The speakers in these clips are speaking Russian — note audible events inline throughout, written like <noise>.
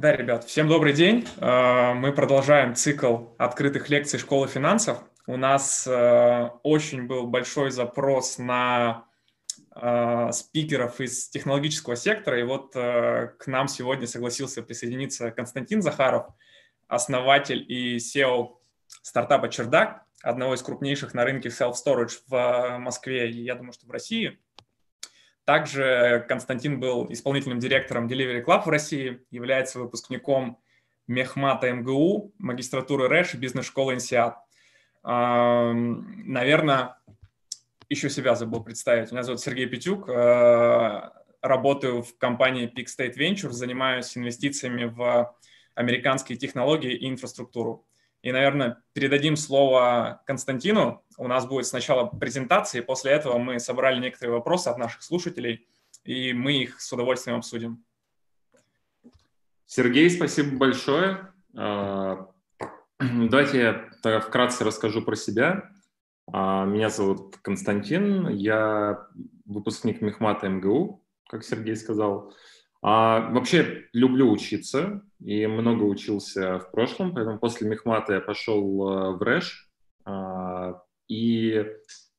Да, ребят, всем добрый день. Э, мы продолжаем цикл открытых лекций школы финансов. У нас э, очень был большой запрос на э, спикеров из технологического сектора, и вот к нам сегодня согласился присоединиться Константин Захаров, основатель и SEO стартапа «Чердак», одного из крупнейших на рынке self-storage в Москве и, я думаю, что в России – также Константин был исполнительным директором Delivery Club в России, является выпускником Мехмата МГУ, магистратуры РЭШ и бизнес-школы ИНСИАД. Наверное, еще себя забыл представить. Меня зовут Сергей Петюк, э, работаю в компании Peak State Ventures, занимаюсь инвестициями в американские технологии и инфраструктуру. И, наверное, передадим слово Константину. У нас будет сначала презентация, и после этого мы собрали некоторые вопросы от наших слушателей, и мы их с удовольствием обсудим. Сергей, спасибо большое. А, давайте я вкратце расскажу про себя. А, меня зовут Константин, я выпускник Мехмата МГУ, как Сергей сказал. А, вообще люблю учиться и много учился в прошлом, поэтому после Мехмата я пошел э, в РЭШ. А, и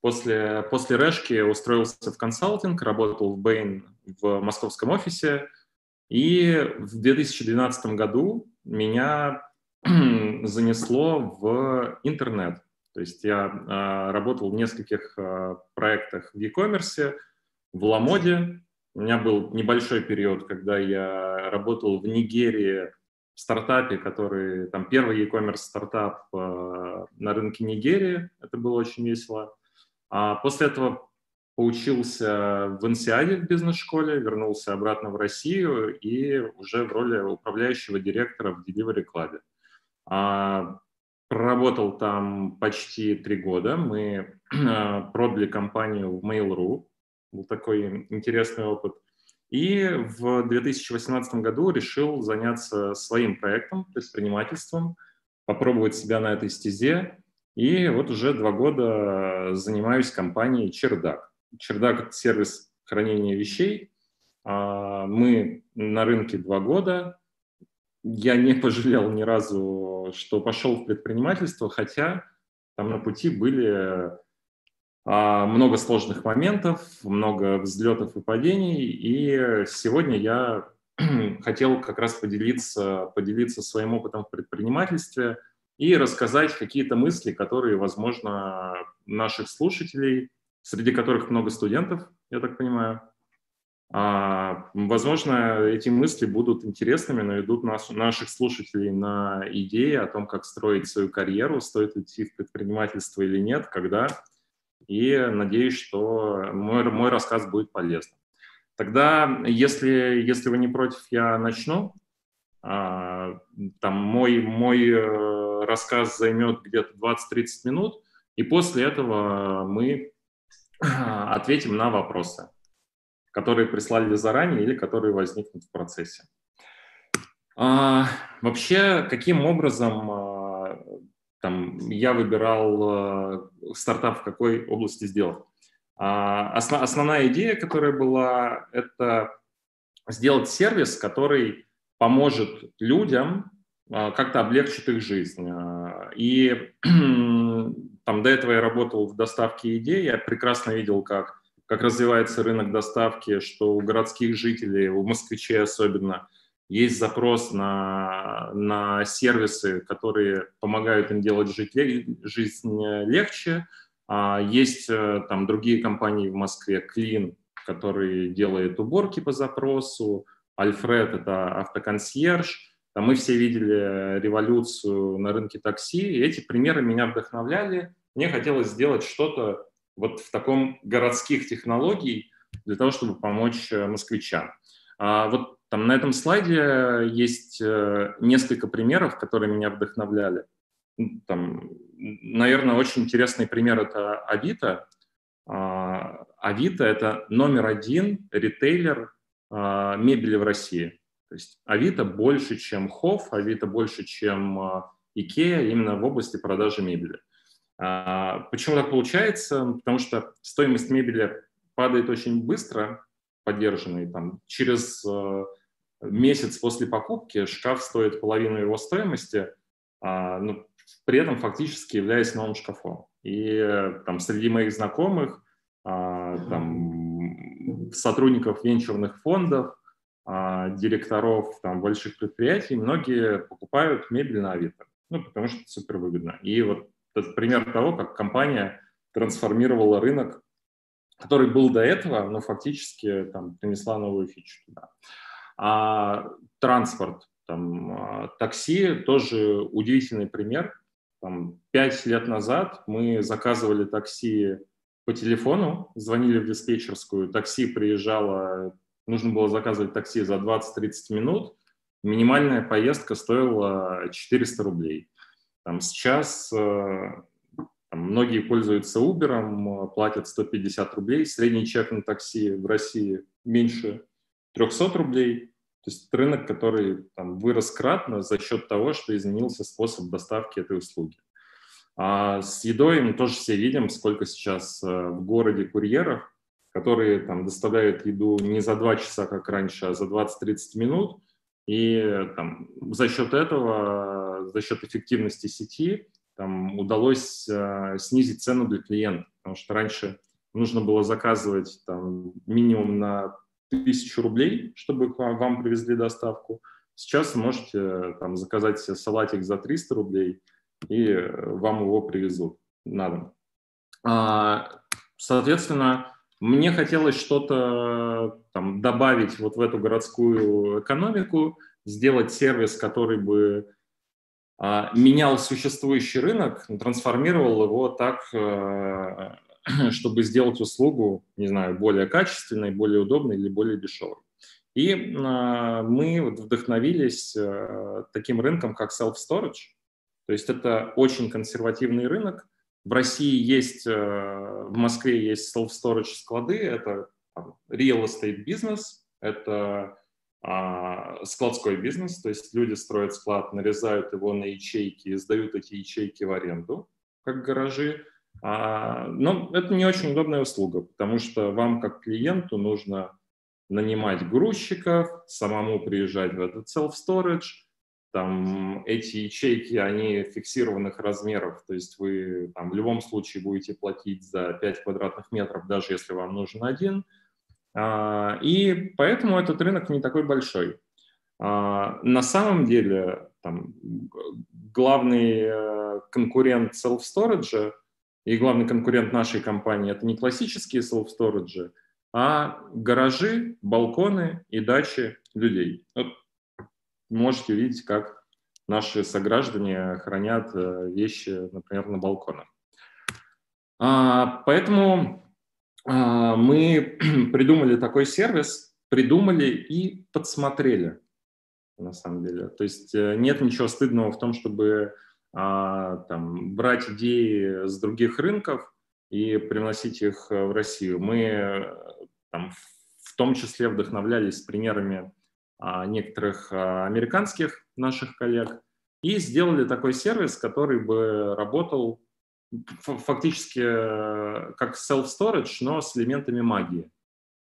после, после РЭШки устроился в консалтинг, работал в Bain в московском офисе. И в 2012 году меня <clears throat> занесло в интернет. То есть я а, работал в нескольких а, проектах в e-commerce, в Ламоде, у меня был небольшой период, когда я работал в Нигерии в стартапе, который там первый e-commerce стартап э, на рынке Нигерии. Это было очень весело. А после этого поучился в Инсиаде в бизнес-школе, вернулся обратно в Россию и уже в роли управляющего директора в Delivery Club. А, проработал там почти три года. Мы э, <clears throat> продали компанию в Mail.ru, был такой интересный опыт. И в 2018 году решил заняться своим проектом, предпринимательством, попробовать себя на этой стезе. И вот уже два года занимаюсь компанией «Чердак». «Чердак» — это сервис хранения вещей. А, мы на рынке два года. Я не пожалел ни разу, что пошел в предпринимательство, хотя там на пути были много сложных моментов, много взлетов и падений. И сегодня я <clears throat> хотел как раз поделиться, поделиться своим опытом в предпринимательстве и рассказать какие-то мысли, которые, возможно, наших слушателей, среди которых много студентов, я так понимаю, а, возможно, эти мысли будут интересными, но идут наш, наших слушателей на идеи о том, как строить свою карьеру, стоит идти в предпринимательство или нет, когда и надеюсь, что мой, мой рассказ будет полезным. Тогда, если, если вы не против, я начну. А, там мой, мой э, рассказ займет где-то 20-30 минут, и после этого мы ответим на вопросы, которые прислали заранее или которые возникнут в процессе. А, вообще, каким образом а, там, я выбирал э, стартап в какой области сделать. А, основ, основная идея, которая была, это сделать сервис, который поможет людям а, как-то облегчить их жизнь. А, и <clears throat> там до этого я работал в доставке идей, я прекрасно видел, как, как развивается рынок доставки, что у городских жителей, у москвичей особенно – есть запрос на, на сервисы, которые помогают им делать жить, жизнь легче. А есть э, там другие компании в Москве, Clean, который делает уборки по запросу, Альфред — это автоконсьерж. Там мы все видели революцию на рынке такси, и эти примеры меня вдохновляли. Мне хотелось сделать что-то вот в таком городских технологий для того, чтобы помочь э, москвичам. А вот там на этом слайде есть э, несколько примеров, которые меня вдохновляли. Там, наверное, очень интересный пример – это Авито. А, Авито – это номер один ритейлер а, мебели в России. То есть Авито больше, чем Хофф, Авито больше, чем а, Икея именно в области продажи мебели. Почему так получается? Потому что стоимость мебели падает очень быстро, поддержанной там, через месяц после покупки шкаф стоит половину его стоимости, а, ну, при этом фактически являясь новым шкафом. И там среди моих знакомых, а, там, сотрудников венчурных фондов, а, директоров там, больших предприятий, многие покупают мебель на Авито, ну, потому что супер выгодно. И вот это пример того, как компания трансформировала рынок, который был до этого, но фактически там, принесла новую фичу туда. А транспорт, там, а, такси тоже удивительный пример. Там, пять лет назад мы заказывали такси по телефону, звонили в диспетчерскую, такси приезжало, нужно было заказывать такси за 20-30 минут, минимальная поездка стоила 400 рублей. Там сейчас э, там, многие пользуются Uber, платят 150 рублей, средний чек на такси в России меньше 300 рублей. То есть рынок, который там, вырос кратно за счет того, что изменился способ доставки этой услуги. А с едой мы тоже все видим, сколько сейчас э, в городе курьеров, которые там, доставляют еду не за 2 часа, как раньше, а за 20-30 минут. И там, за счет этого, за счет эффективности сети, там, удалось э, снизить цену для клиента, потому что раньше нужно было заказывать там, минимум на тысячу рублей, чтобы вам привезли доставку. Сейчас можете там, заказать себе салатик за 300 рублей, и вам его привезут на дом. А, соответственно, мне хотелось что-то там, добавить вот в эту городскую экономику, сделать сервис, который бы а, менял существующий рынок, трансформировал его так, э, <clears throat> чтобы сделать услугу, не знаю, более качественной, более удобной или более дешевой. И э, мы вдохновились э, таким рынком, как self-storage. То есть это очень консервативный рынок. В России есть, э, в Москве есть self-storage склады, это real estate бизнес, это а, складской бизнес, то есть люди строят склад, нарезают его на ячейки сдают эти ячейки в аренду, как гаражи. А, но это не очень удобная услуга, потому что вам как клиенту нужно нанимать грузчиков, самому приезжать в этот self-storage, там эти ячейки, они фиксированных размеров, то есть вы там в любом случае будете платить за 5 квадратных метров, даже если вам нужен один. А, и поэтому этот рынок не такой большой. На самом деле там, главный э, конкурент self-storage и главный конкурент нашей компании – это не классические self-storage, а гаражи, балконы и дачи людей. Вот можете видеть, как наши сограждане хранят э, вещи, например, на балконах. А, поэтому а, мы <clears throat> придумали такой сервис, придумали и подсмотрели, на самом деле. То есть э, нет ничего стыдного в том, чтобы а, там, брать идеи с других рынков и приносить их э, в Россию. Мы э, там, в том числе вдохновлялись примерами а, некоторых а, американских наших коллег и сделали такой сервис, который бы работал фактически как self-storage, но с элементами магии.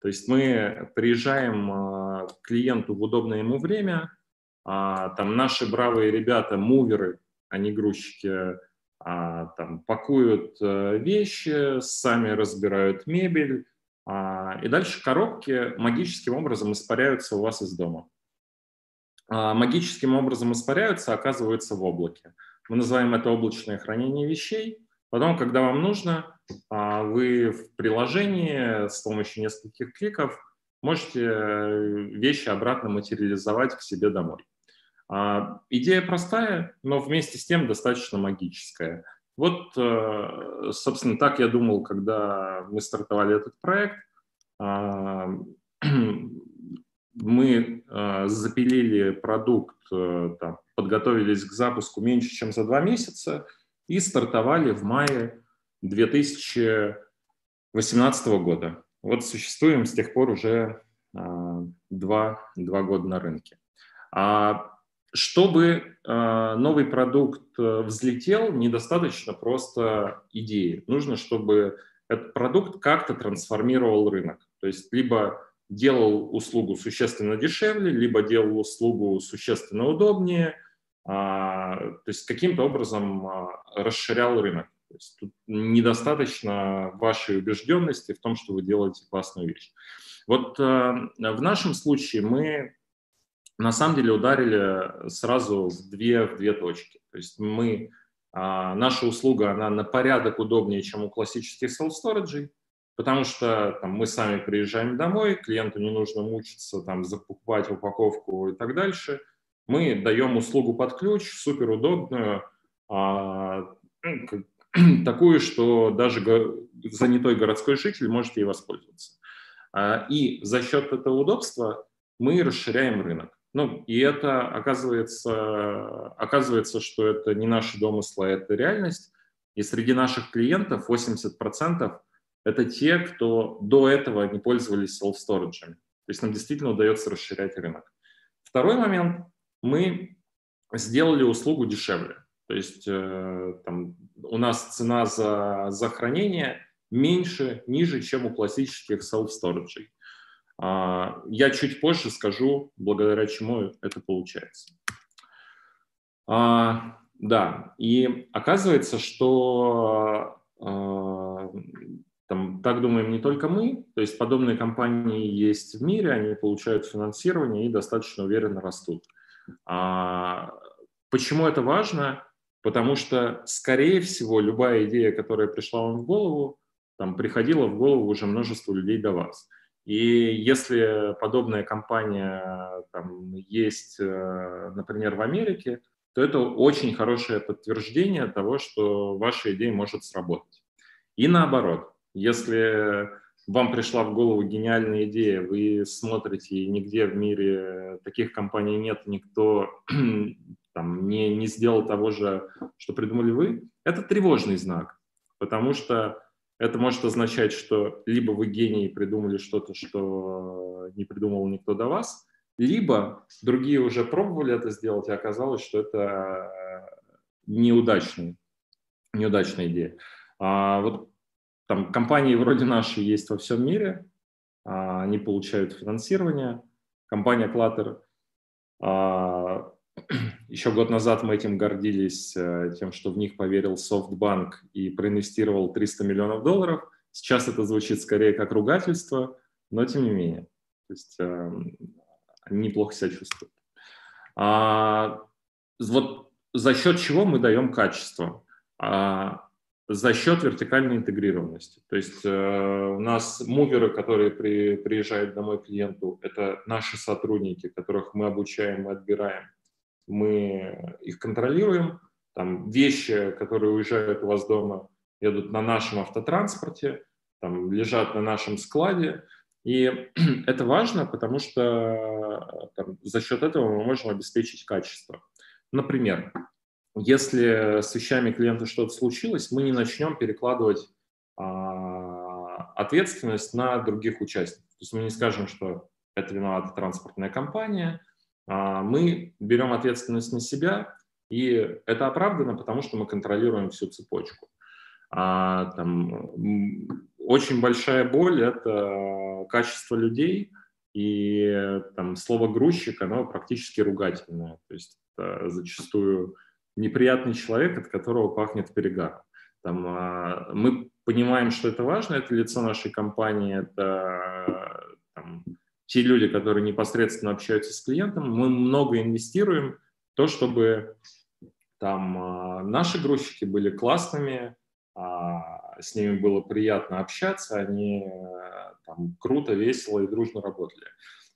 То есть мы приезжаем к клиенту в удобное ему время, там наши бравые ребята, муверы, они грузчики а, там, пакуют а, вещи, сами разбирают мебель, а, и дальше коробки магическим образом испаряются у вас из дома. А, магическим образом испаряются, оказываются в облаке. Мы называем это облачное хранение вещей. Потом, когда вам нужно, а, вы в приложении с помощью нескольких кликов можете э, вещи обратно материализовать к себе домой. А, идея простая, но вместе с тем достаточно магическая. Вот, э, собственно, так я думал, когда мы стартовали этот проект. А, <clears throat> мы э, запилили продукт, э, подготовились к запуску меньше, чем за два месяца и стартовали в мае 2018 года. Вот существуем с тех пор уже два года на рынке. А чтобы э, новый продукт э, взлетел, недостаточно просто идеи. Нужно, чтобы этот продукт как-то трансформировал рынок. То есть либо делал услугу существенно дешевле, либо делал услугу существенно удобнее, а, то есть каким-то образом а, расширял рынок. То есть тут недостаточно вашей убежденности в том, что вы делаете классную вещь. Вот в нашем случае мы на самом деле ударили сразу в две, в две точки. То есть мы, наша услуга, она на порядок удобнее, чем у классических self-storage, потому что там, мы сами приезжаем домой, клиенту не нужно мучиться, там, закупать упаковку и так дальше. Мы даем услугу под ключ, суперудобную, а, <clears throat> такую, что даже занятой городской житель может ей воспользоваться. А, и за счет этого удобства мы расширяем рынок. Ну, и это оказывается, оказывается, что это не наши домыслы, а это реальность. И среди наших клиентов 80% это те, кто до этого не пользовались self-storage. То есть нам действительно удается расширять рынок. Второй момент. Мы сделали услугу дешевле. То есть э, там, у нас цена за, за хранение меньше, ниже, чем у классических self-storage. А, я чуть позже скажу, благодаря чему это получается. А, да, и оказывается, что а, там, так думаем не только мы, то есть подобные компании есть в мире, они получают финансирование и достаточно уверенно растут. Почему это важно? Потому что, скорее всего, любая идея, которая пришла вам в голову, там, приходила в голову уже множество людей до вас. И если подобная компания там, есть, э, например, в Америке, то это очень хорошее подтверждение того, что ваша идея может сработать. И наоборот, если вам пришла в голову гениальная идея, вы смотрите, и нигде в мире таких компаний нет, никто <clears throat> там, не, не сделал того же, что придумали вы, это тревожный знак, потому что это может означать, что либо вы гений придумали что-то, что не придумал никто до вас, либо другие уже пробовали это сделать, и оказалось, что это неудачный, неудачная идея. А вот там компании вроде нашей есть во всем мире, а, они получают финансирование. Компания Clutter, а, еще год назад мы этим гордились, э, тем, что в них поверил SoftBank и проинвестировал 300 миллионов долларов. Сейчас это звучит скорее как ругательство, но тем не менее. То есть эм, они неплохо себя чувствуют. А, вот за счет чего мы даем качество? за счет вертикальной интегрированности. То есть э, у нас муверы, которые при, приезжают домой клиенту, это наши сотрудники, которых мы обучаем и отбираем. Мы их контролируем. Там вещи, которые уезжают у вас дома, едут на нашем автотранспорте, там, лежат на нашем складе. И <clears throat> это важно, потому что там, за счет этого мы можем обеспечить качество. Например, если с вещами клиента что-то случилось, мы не начнем перекладывать а, ответственность на других участников. То есть мы не скажем, что это виновата транспортная компания, мы берем ответственность на себя, и это оправдано, потому что мы контролируем всю цепочку. А, там, очень большая боль – это качество людей, и там, слово «грузчик» оно практически ругательное. То есть зачастую неприятный человек, от которого пахнет перегаром. Там, а, мы понимаем, что это важно, это лицо нашей компании, это там, те люди, которые непосредственно общаются с клиентом. Мы много инвестируем в то, чтобы там а, наши грузчики были классными, а, с ними было приятно общаться, они там, круто, весело и дружно работали.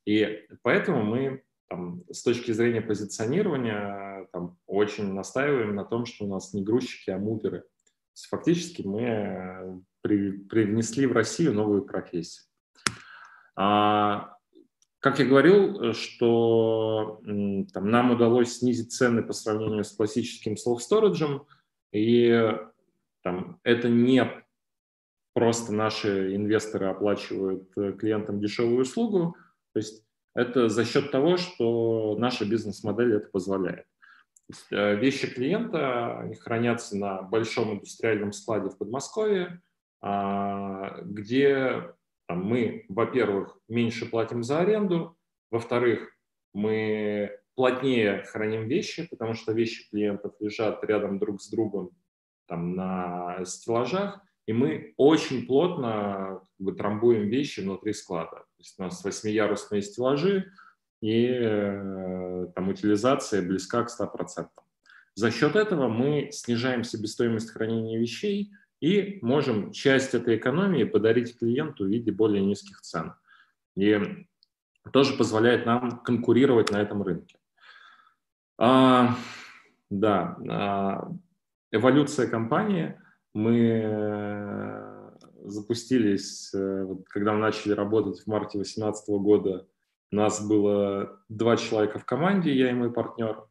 И поэтому мы там, с точки зрения позиционирования там, очень настаиваем на том, что у нас не грузчики, а муверы. То есть, фактически мы при, привнесли в Россию новую профессию. А, как я говорил, что там, нам удалось снизить цены по сравнению с классическим self-storage, и там, это не просто наши инвесторы оплачивают э, клиентам дешевую услугу, то есть это за счет того, что наша бизнес-модель это позволяет. Э, вещи клиента хранятся на большом индустриальном складе в Подмосковье, а, где мы, во-первых, меньше платим за аренду, во-вторых, мы плотнее храним вещи, потому что вещи клиентов лежат рядом друг с другом там, на стеллажах, и мы очень плотно как бы, трамбуем вещи внутри склада. То есть у нас восьмиярусные стеллажи, и э, там утилизация близка к 100%. За счет этого мы снижаем себестоимость хранения вещей и можем часть этой экономии подарить клиенту в виде более низких цен. И тоже позволяет нам конкурировать на этом рынке. А, да, а, эволюция компании. Мы э, запустились, э, когда мы начали работать в марте 2018 года, у нас было два человека в команде, я и мой партнер,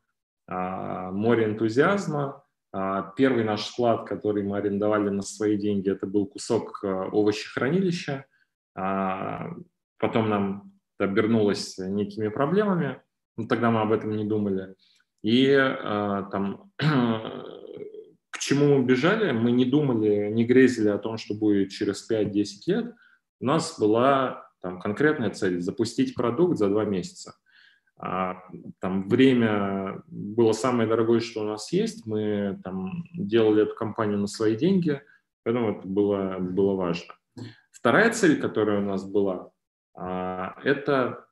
а, море энтузиазма. А, первый наш склад, который мы арендовали на свои деньги, это был кусок э, овощехранилища. Потом нам обернулось некими проблемами, но тогда мы об этом не думали. И э, там, <clears throat> к чему мы бежали, мы не думали, не грезили о том, что будет через 5-10 лет. У нас была там, конкретная цель – запустить продукт за два месяца. А, там время было самое дорогое, что у нас есть. Мы там делали эту компанию на свои деньги, поэтому это было, было важно. Вторая цель, которая у нас была, а, это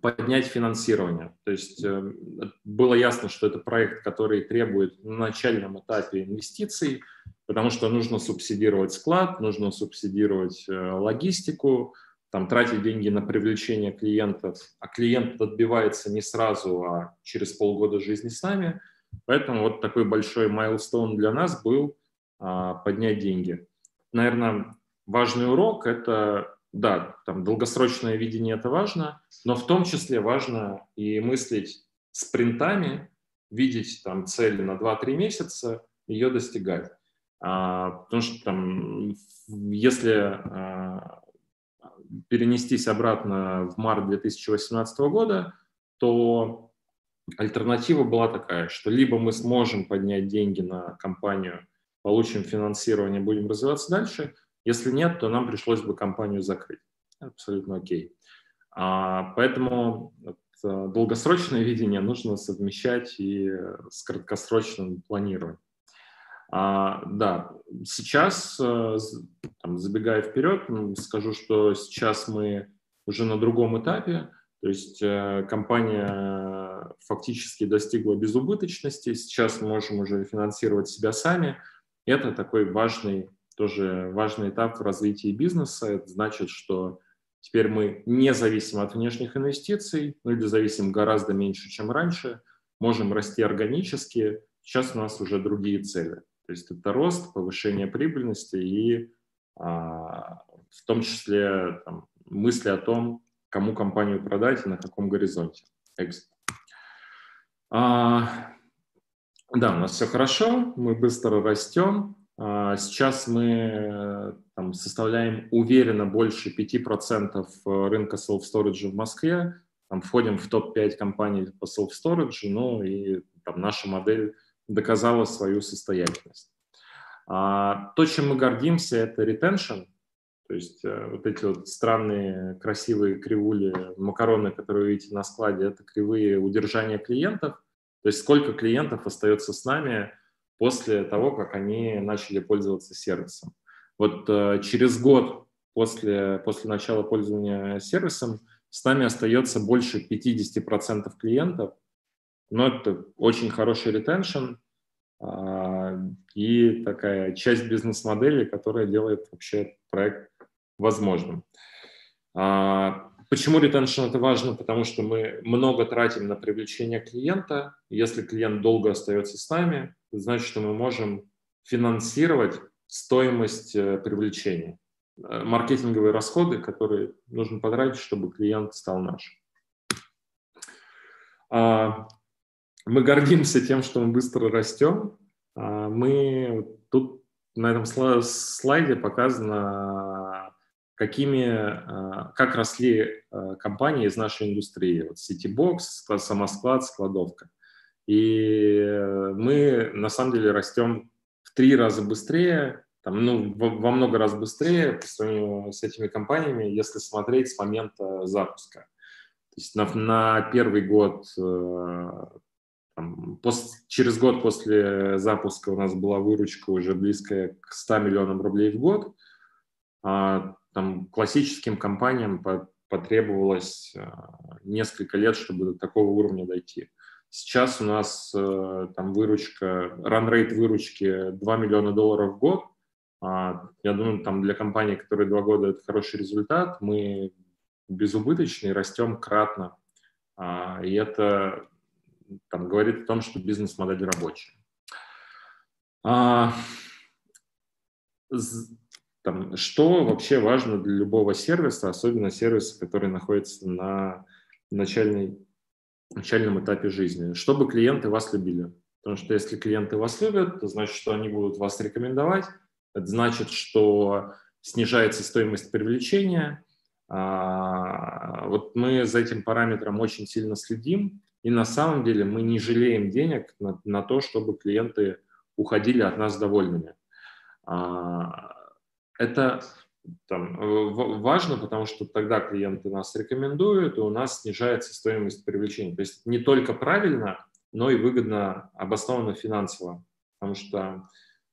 поднять финансирование. То есть э, было ясно, что это проект, который требует на начальном этапе инвестиций, потому что нужно субсидировать склад, нужно субсидировать э, логистику, там, тратить деньги на привлечение клиентов, а клиент отбивается не сразу, а через полгода жизни с нами. Поэтому вот такой большой майлстоун для нас был а, поднять деньги. Наверное, важный урок – это да, там долгосрочное видение это важно, но в том числе важно и мыслить спринтами, видеть там цели на 2-3 месяца, ее достигать. А, потому что там, если а, перенестись обратно в март 2018 года, то альтернатива была такая, что либо мы сможем поднять деньги на компанию, получим финансирование, будем развиваться дальше – если нет, то нам пришлось бы компанию закрыть. Абсолютно окей. А, поэтому это долгосрочное <laughs> видение нужно совмещать и с краткосрочным планированием. А, да, сейчас, э, там, забегая вперед, скажу, что сейчас мы уже на другом этапе, то есть э, компания фактически достигла безубыточности, сейчас мы можем уже финансировать себя сами. Это такой важный тоже важный этап в развитии бизнеса. Это значит, что теперь мы не зависим от внешних инвестиций, ну или зависим гораздо меньше, чем раньше, можем расти органически. Сейчас у нас уже другие цели. То есть это рост, повышение прибыльности и а, в том числе там, мысли о том, кому компанию продать и на каком горизонте. А, да, у нас все хорошо, мы быстро растем, а, сейчас мы там, составляем уверенно больше 5% э, рынка self-storage в Москве, там, входим в топ-5 компаний по self-storage, ну и там, наша модель доказала свою состоятельность. А, то, чем мы гордимся, это retention, то есть э, вот эти вот странные красивые кривули, макароны, которые вы видите на складе, это кривые удержания клиентов, то есть сколько клиентов остается с нами – после того, как они начали пользоваться сервисом. Вот э, через год после, после начала пользования сервисом с нами остается больше 50% клиентов, но это очень хороший ретеншн э, и такая часть бизнес-модели, которая делает вообще проект возможным. А, почему ретеншн это важно? Потому что мы много тратим на привлечение клиента. Если клиент долго остается с нами, значит, что мы можем финансировать стоимость э, привлечения, э, маркетинговые расходы, которые нужно потратить, чтобы клиент стал нашим. А, мы гордимся тем, что мы быстро растем. А, мы тут на этом слайде показано, какими, а, как росли компании из нашей индустрии. Вот Citybox, самосклад, складовка. И мы на самом деле растем в три раза быстрее, там, ну, во, во много раз быстрее по сравнению с этими компаниями, если смотреть с момента запуска. То есть на, на первый год, э, там, пос, через год после запуска у нас была выручка уже близкая к 100 миллионам рублей в год. А, там, классическим компаниям по, потребовалось э, несколько лет, чтобы до такого уровня дойти. Сейчас у нас э, там выручка, ран-рейт выручки 2 миллиона долларов в год. А, я думаю, там для компании, которые два года, это хороший результат. Мы безубыточные, растем кратно. А, и это там, говорит о том, что бизнес-модель рабочая. А, там, что вообще важно для любого сервиса, особенно сервиса, который находится на начальной, начальном этапе жизни? Чтобы клиенты вас любили. Потому что если клиенты вас любят, то значит, что они будут вас рекомендовать. Это значит, что снижается стоимость привлечения. А, вот мы за этим параметром очень сильно следим. И на самом деле мы не жалеем денег на, на то, чтобы клиенты уходили от нас довольными. А, это там, важно, потому что тогда клиенты нас рекомендуют, и у нас снижается стоимость привлечения. То есть не только правильно, но и выгодно обосновано финансово, потому что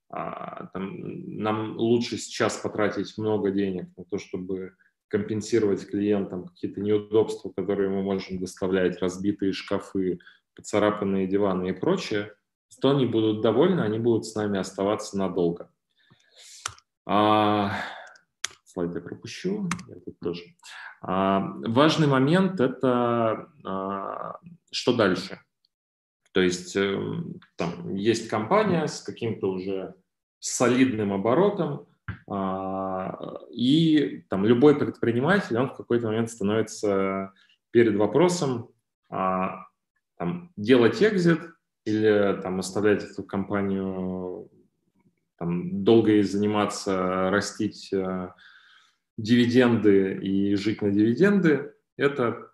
а, там, нам лучше сейчас потратить много денег на то, чтобы компенсировать клиентам какие-то неудобства, которые мы можем доставлять, разбитые шкафы, поцарапанные диваны и прочее, то они будут довольны, они будут с нами оставаться надолго. А, слайд я пропущу, я тут тоже. А, важный момент – это а, что дальше. То есть э, там есть компания с каким-то уже солидным оборотом, и там любой предприниматель, он в какой-то момент становится перед вопросом а, там, делать экзит или там, оставлять эту компанию там, долго и заниматься, растить э, дивиденды и жить на дивиденды, это,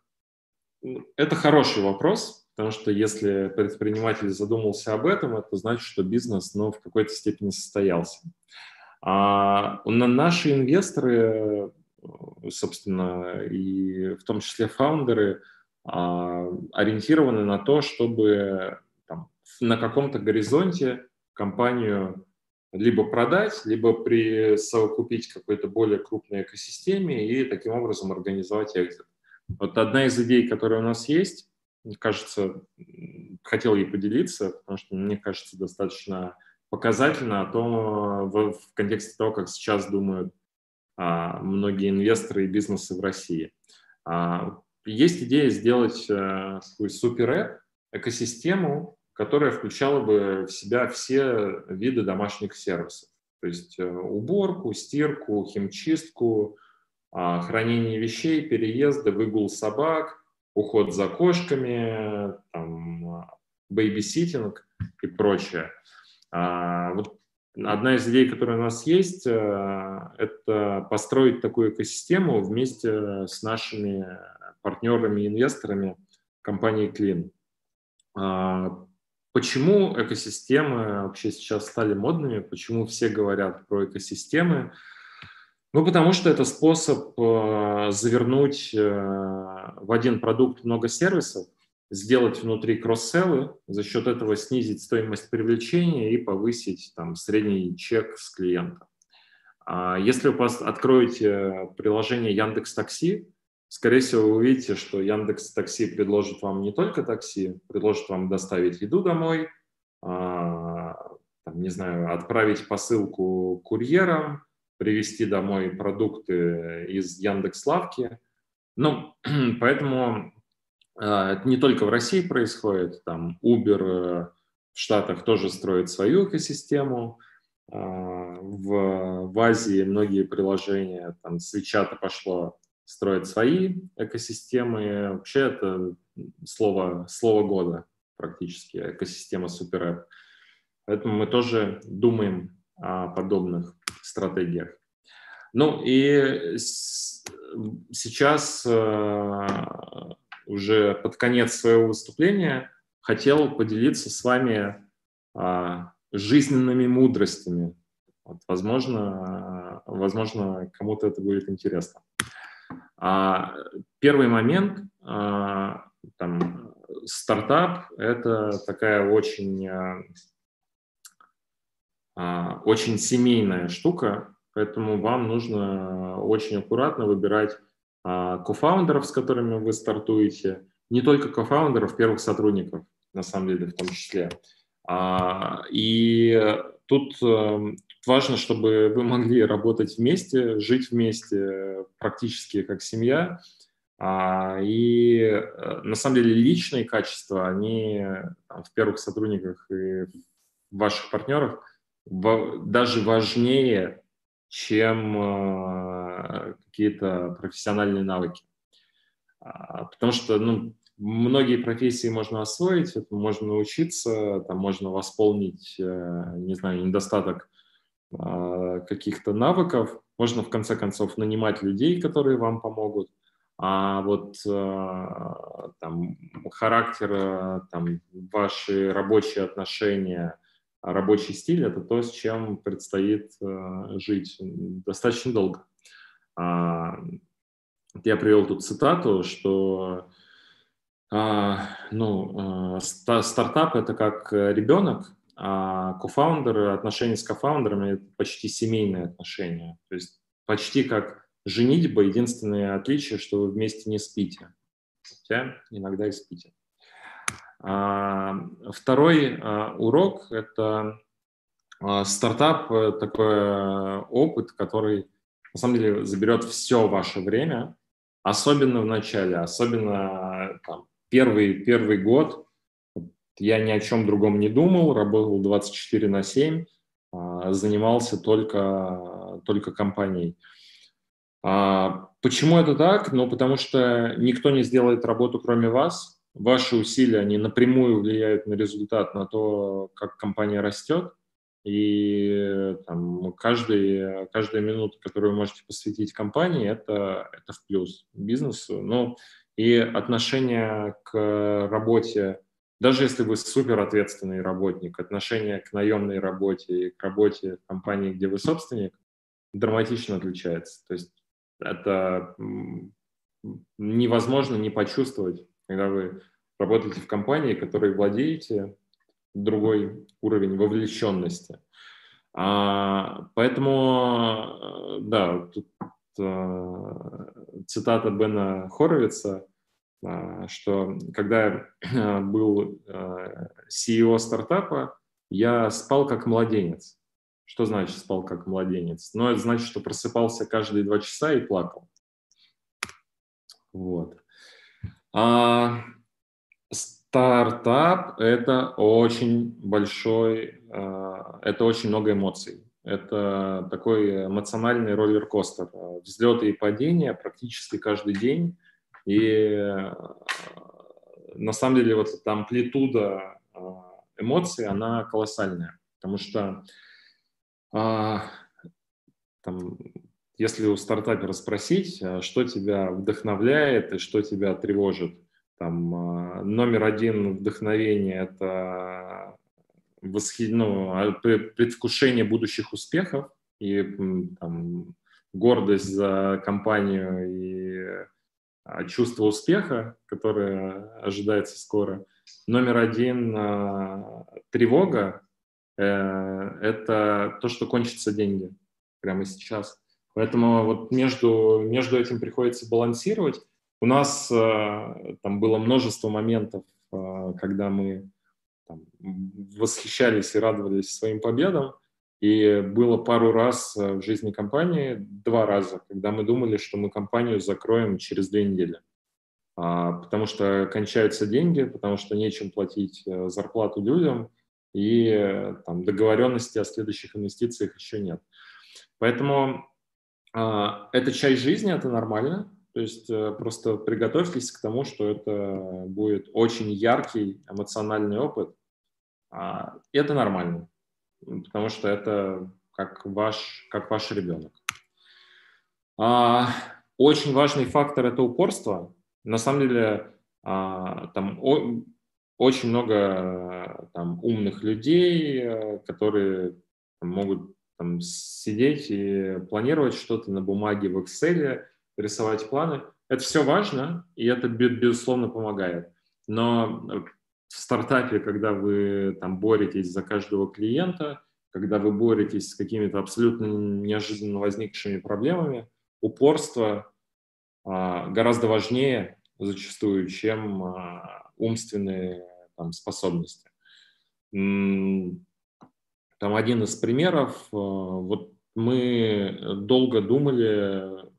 это хороший вопрос, потому что если предприниматель задумался об этом, это значит, что бизнес ну, в какой-то степени состоялся. А наши инвесторы, собственно, и в том числе фаундеры, а, ориентированы на то, чтобы там, на каком-то горизонте компанию либо продать, либо присовокупить какой-то более крупной экосистеме и таким образом организовать экзит. Вот одна из идей, которая у нас есть, кажется, хотел ей поделиться, потому что мне кажется достаточно показательно о том, в, в контексте того, как сейчас думают а, многие инвесторы и бизнесы в России. А, есть идея сделать а, такую супер экосистему, которая включала бы в себя все виды домашних сервисов. То есть э, уборку, стирку, химчистку, а, хранение вещей, переезды, выгул собак, уход за кошками, там, а, бейбиситинг и прочее. А, вот одна из идей, которая у нас есть, э, это построить такую экосистему вместе с нашими партнерами и инвесторами компании Clean. Почему экосистемы вообще сейчас стали модными? Почему все говорят про экосистемы? Ну, потому что это способ э, завернуть э, в один продукт много сервисов, сделать внутри кросс-селлы, за счет этого снизить стоимость привлечения и повысить там, средний чек с клиента. А если вы откроете приложение Яндекс Такси, скорее всего, вы увидите, что Яндекс Такси предложит вам не только такси, предложит вам доставить еду домой, а, там, не знаю, отправить посылку курьером, привезти домой продукты из Яндекс Лавки. Ну, <clears throat> поэтому это не только в России происходит, там Uber э, в Штатах тоже строит свою экосистему, а, в, в Азии многие приложения, там с WeChat пошло строят свои экосистемы. Вообще это слово, слово года практически, экосистема суперэп. Поэтому мы тоже думаем о подобных стратегиях. Ну и сейчас э, уже под конец своего выступления хотел поделиться с вами а, жизненными мудростями Вот, возможно, возможно, кому-то это будет интересно. А, первый момент, а, там, стартап – это такая очень, а, а, очень семейная штука, поэтому вам нужно очень аккуратно выбирать а, кофаундеров, с которыми вы стартуете, не только кофаундеров, первых сотрудников, на самом деле, в том числе. А, и тут эм, важно, чтобы вы могли работать вместе, жить вместе, практически как семья. А, и э, на самом деле личные качества, они в первых сотрудниках и ваших партнерах даже важнее, чем э, какие-то профессиональные навыки. А, потому что ну, многие профессии можно освоить, можно научиться, там можно восполнить, э, не знаю, недостаток а, каких-то навыков, можно в конце концов нанимать людей, которые вам помогут, а вот э, там характер, там ваши рабочие отношения, рабочий стиль – это то, с чем предстоит э, жить достаточно долго. А, я привел тут цитату, что а, ну, стартап – это как ребенок, а кофаундеры, отношения с кофаундерами – это почти семейные отношения. То есть почти как женитьба, единственное отличие, что вы вместе не спите. Хотя иногда и спите. А, второй а, урок – это а, стартап, такой опыт, который на самом деле заберет все ваше время, особенно в начале, особенно там, первый, первый год – я ни о чем другом не думал, работал 24 на 7, а, занимался только, только компанией. А, почему это так? Ну, потому что никто не сделает работу, кроме вас. Ваши усилия, они напрямую влияют на результат, на то, как компания растет. И там, каждый, каждая минута, которую вы можете посвятить компании, это, это в плюс бизнесу. Ну, и отношение к работе даже если вы супер ответственный работник, отношение к наемной работе и к работе компании, где вы собственник, драматично отличается. То есть это невозможно не почувствовать, когда вы работаете в компании, которой владеете, другой уровень вовлеченности. А, поэтому, да, тут а, цитата Бена Хоровица – а, что когда я был CEO а, стартапа, я спал как младенец. Что значит спал как младенец? Ну, это значит, что просыпался каждые два часа и плакал. Вот. А, стартап – это очень большой, а, это очень много эмоций. Это такой эмоциональный роллер-костер. Взлеты и падения практически каждый день – и э, на самом деле вот эта амплитуда э, эмоций, она колоссальная, потому что там, если у стартапера спросить, э, что тебя вдохновляет и что тебя тревожит, там, номер один вдохновение – это восхи... ну, а, предвкушение будущих успехов и там, гордость за компанию и а, чувство успеха, которое ожидается скоро. Номер один а, – тревога. Э, это то, что кончатся деньги прямо сейчас. Поэтому вот между, между этим приходится балансировать. У нас а, там было множество моментов, когда мы там, восхищались и радовались своим победам. И было пару раз э, в жизни компании, два раза, когда мы думали, что мы компанию закроем через две недели. А, потому что кончаются деньги, потому что нечем платить э, зарплату людям, и э, там, договоренности о следующих инвестициях еще нет. Поэтому а, это часть жизни, это нормально. То есть просто приготовьтесь к тому, что это будет очень яркий эмоциональный опыт. А, это нормально потому что это как ваш, как ваш ребенок. А, очень важный фактор – это упорство. На самом деле а, там очень много там, умных людей, которые могут там, сидеть и планировать что-то на бумаге в Excel, рисовать планы. Это все важно, и это, безусловно, помогает. Но в стартапе, когда вы там боретесь за каждого клиента, когда вы боретесь с какими-то абсолютно неожиданно возникшими проблемами, упорство а, гораздо важнее зачастую, чем а, умственные там, способности. Там один из примеров. А, вот мы долго думали,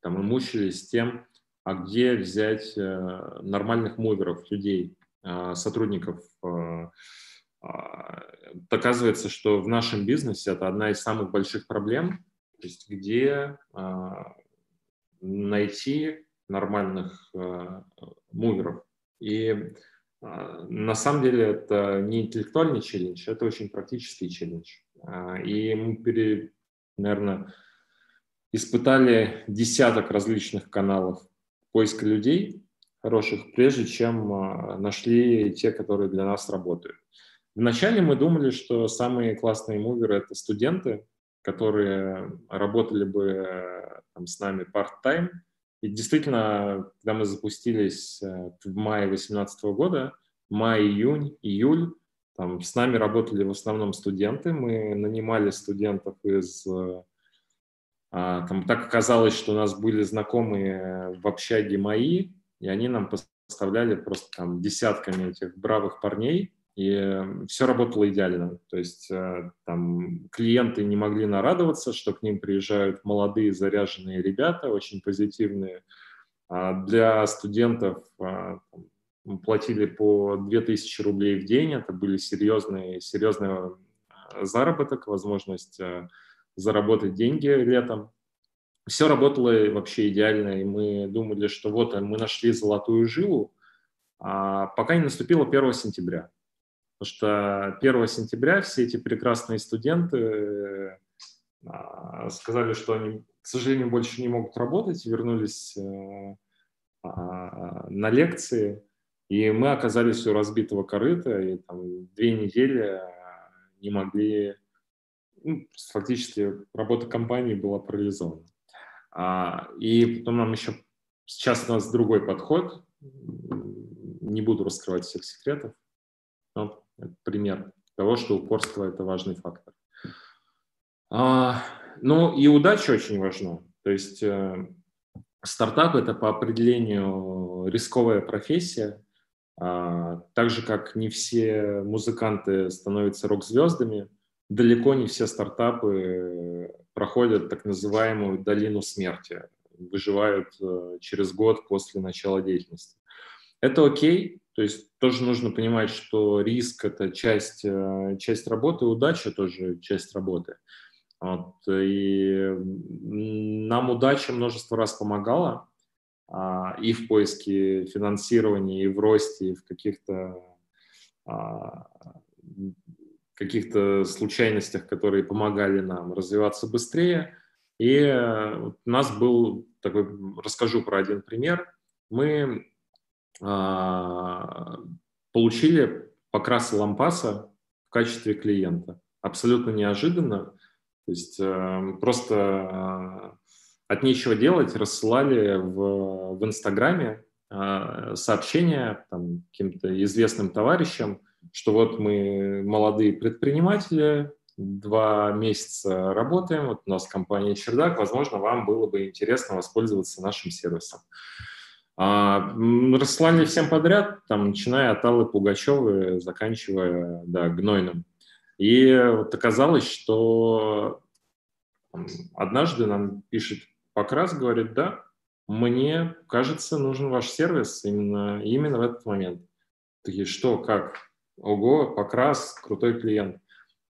там, и мучились тем, а где взять э, нормальных муверов, людей, а, сотрудников. Оказывается, что в нашем бизнесе это одна из самых больших проблем, то есть где найти нормальных муверов. И на самом деле это не интеллектуальный челлендж, это очень практический челлендж. И мы, пере, наверное, испытали десяток различных каналов поиска людей хороших, прежде чем а, нашли те, которые для нас работают. Вначале мы думали, что самые классные муверы — это студенты, которые работали бы там, с нами part-time, и действительно, когда мы запустились э, в мае 2018 года, май, июнь, июль, там с нами работали в основном студенты. Мы нанимали студентов из... Э, а, там, так оказалось, что у нас были знакомые в общаге мои, и они нам поставляли просто там десятками этих бравых парней, и все работало идеально. То есть э, там клиенты не могли нарадоваться, что к ним приезжают молодые заряженные ребята, очень позитивные. А для студентов а, платили по 2000 рублей в день, это были серьезные, серьезный а, заработок, возможность э, заработать деньги летом. Все работало вообще идеально, и мы думали, что вот мы нашли золотую жилу, пока не наступило 1 сентября. Потому что 1 сентября все эти прекрасные студенты а, сказали, что они, к сожалению, больше не могут работать, вернулись э, а, на лекции, и мы оказались у разбитого корыта, и там две недели не могли, ну, фактически работа компании была парализована. А, и потом нам еще, сейчас у нас другой подход, не буду раскрывать всех секретов, но это пример того, что упорство – это важный фактор. А, ну и удача очень важна. То есть э, стартап – это по определению рисковая профессия, а, так же, как не все музыканты становятся рок-звездами, далеко не все стартапы проходят так называемую долину смерти, выживают э, через год после начала деятельности. Это окей, то есть тоже нужно понимать, что риск – это часть, э, часть работы, удача тоже часть работы. Вот, и нам удача множество раз помогала а, и в поиске финансирования, и в росте, и в каких-то а, каких-то случайностях, которые помогали нам развиваться быстрее. И э, у нас был такой, расскажу про один пример. Мы а, получили покрас лампаса в качестве клиента. Абсолютно неожиданно. То есть э, просто э, от нечего делать рассылали в, в Инстаграме э, сообщения там, каким-то известным товарищам, что вот мы молодые предприниматели, два месяца работаем, вот у нас компания «Чердак», возможно, вам было бы интересно воспользоваться нашим сервисом. А, расслали всем подряд, там, начиная от Аллы Пугачевой, заканчивая да, Гнойным. И вот оказалось, что однажды нам пишет Покрас, говорит, да, мне кажется, нужен ваш сервис именно, именно в этот момент. Такие, что, как? Ого, Покрас, крутой клиент.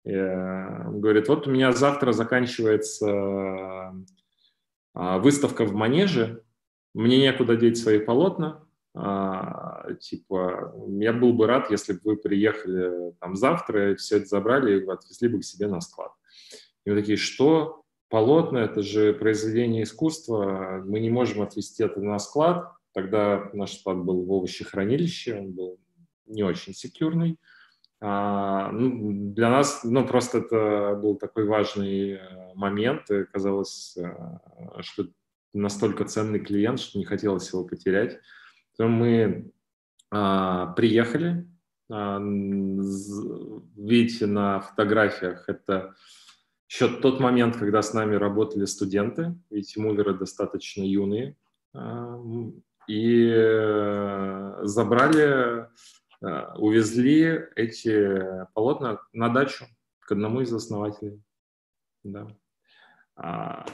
И, он говорит, вот у меня завтра заканчивается а, выставка в Манеже, мне некуда деть свои полотна, а, типа, я был бы рад, если бы вы приехали там завтра, все это забрали и отвезли бы к себе на склад. И вы такие, что? Полотна – это же произведение искусства, мы не можем отвезти это на склад. Тогда наш склад был в овощехранилище, он был не очень секьюрный. А, ну, для нас, ну, просто это был такой важный э, момент. И казалось, э, что настолько ценный клиент, что не хотелось его потерять. Потом мы а, приехали. А, видите на фотографиях, это еще тот момент, когда с нами работали студенты, ведь муверы достаточно юные. А, и э, забрали увезли эти полотна на дачу к одному из основателей. Да. А,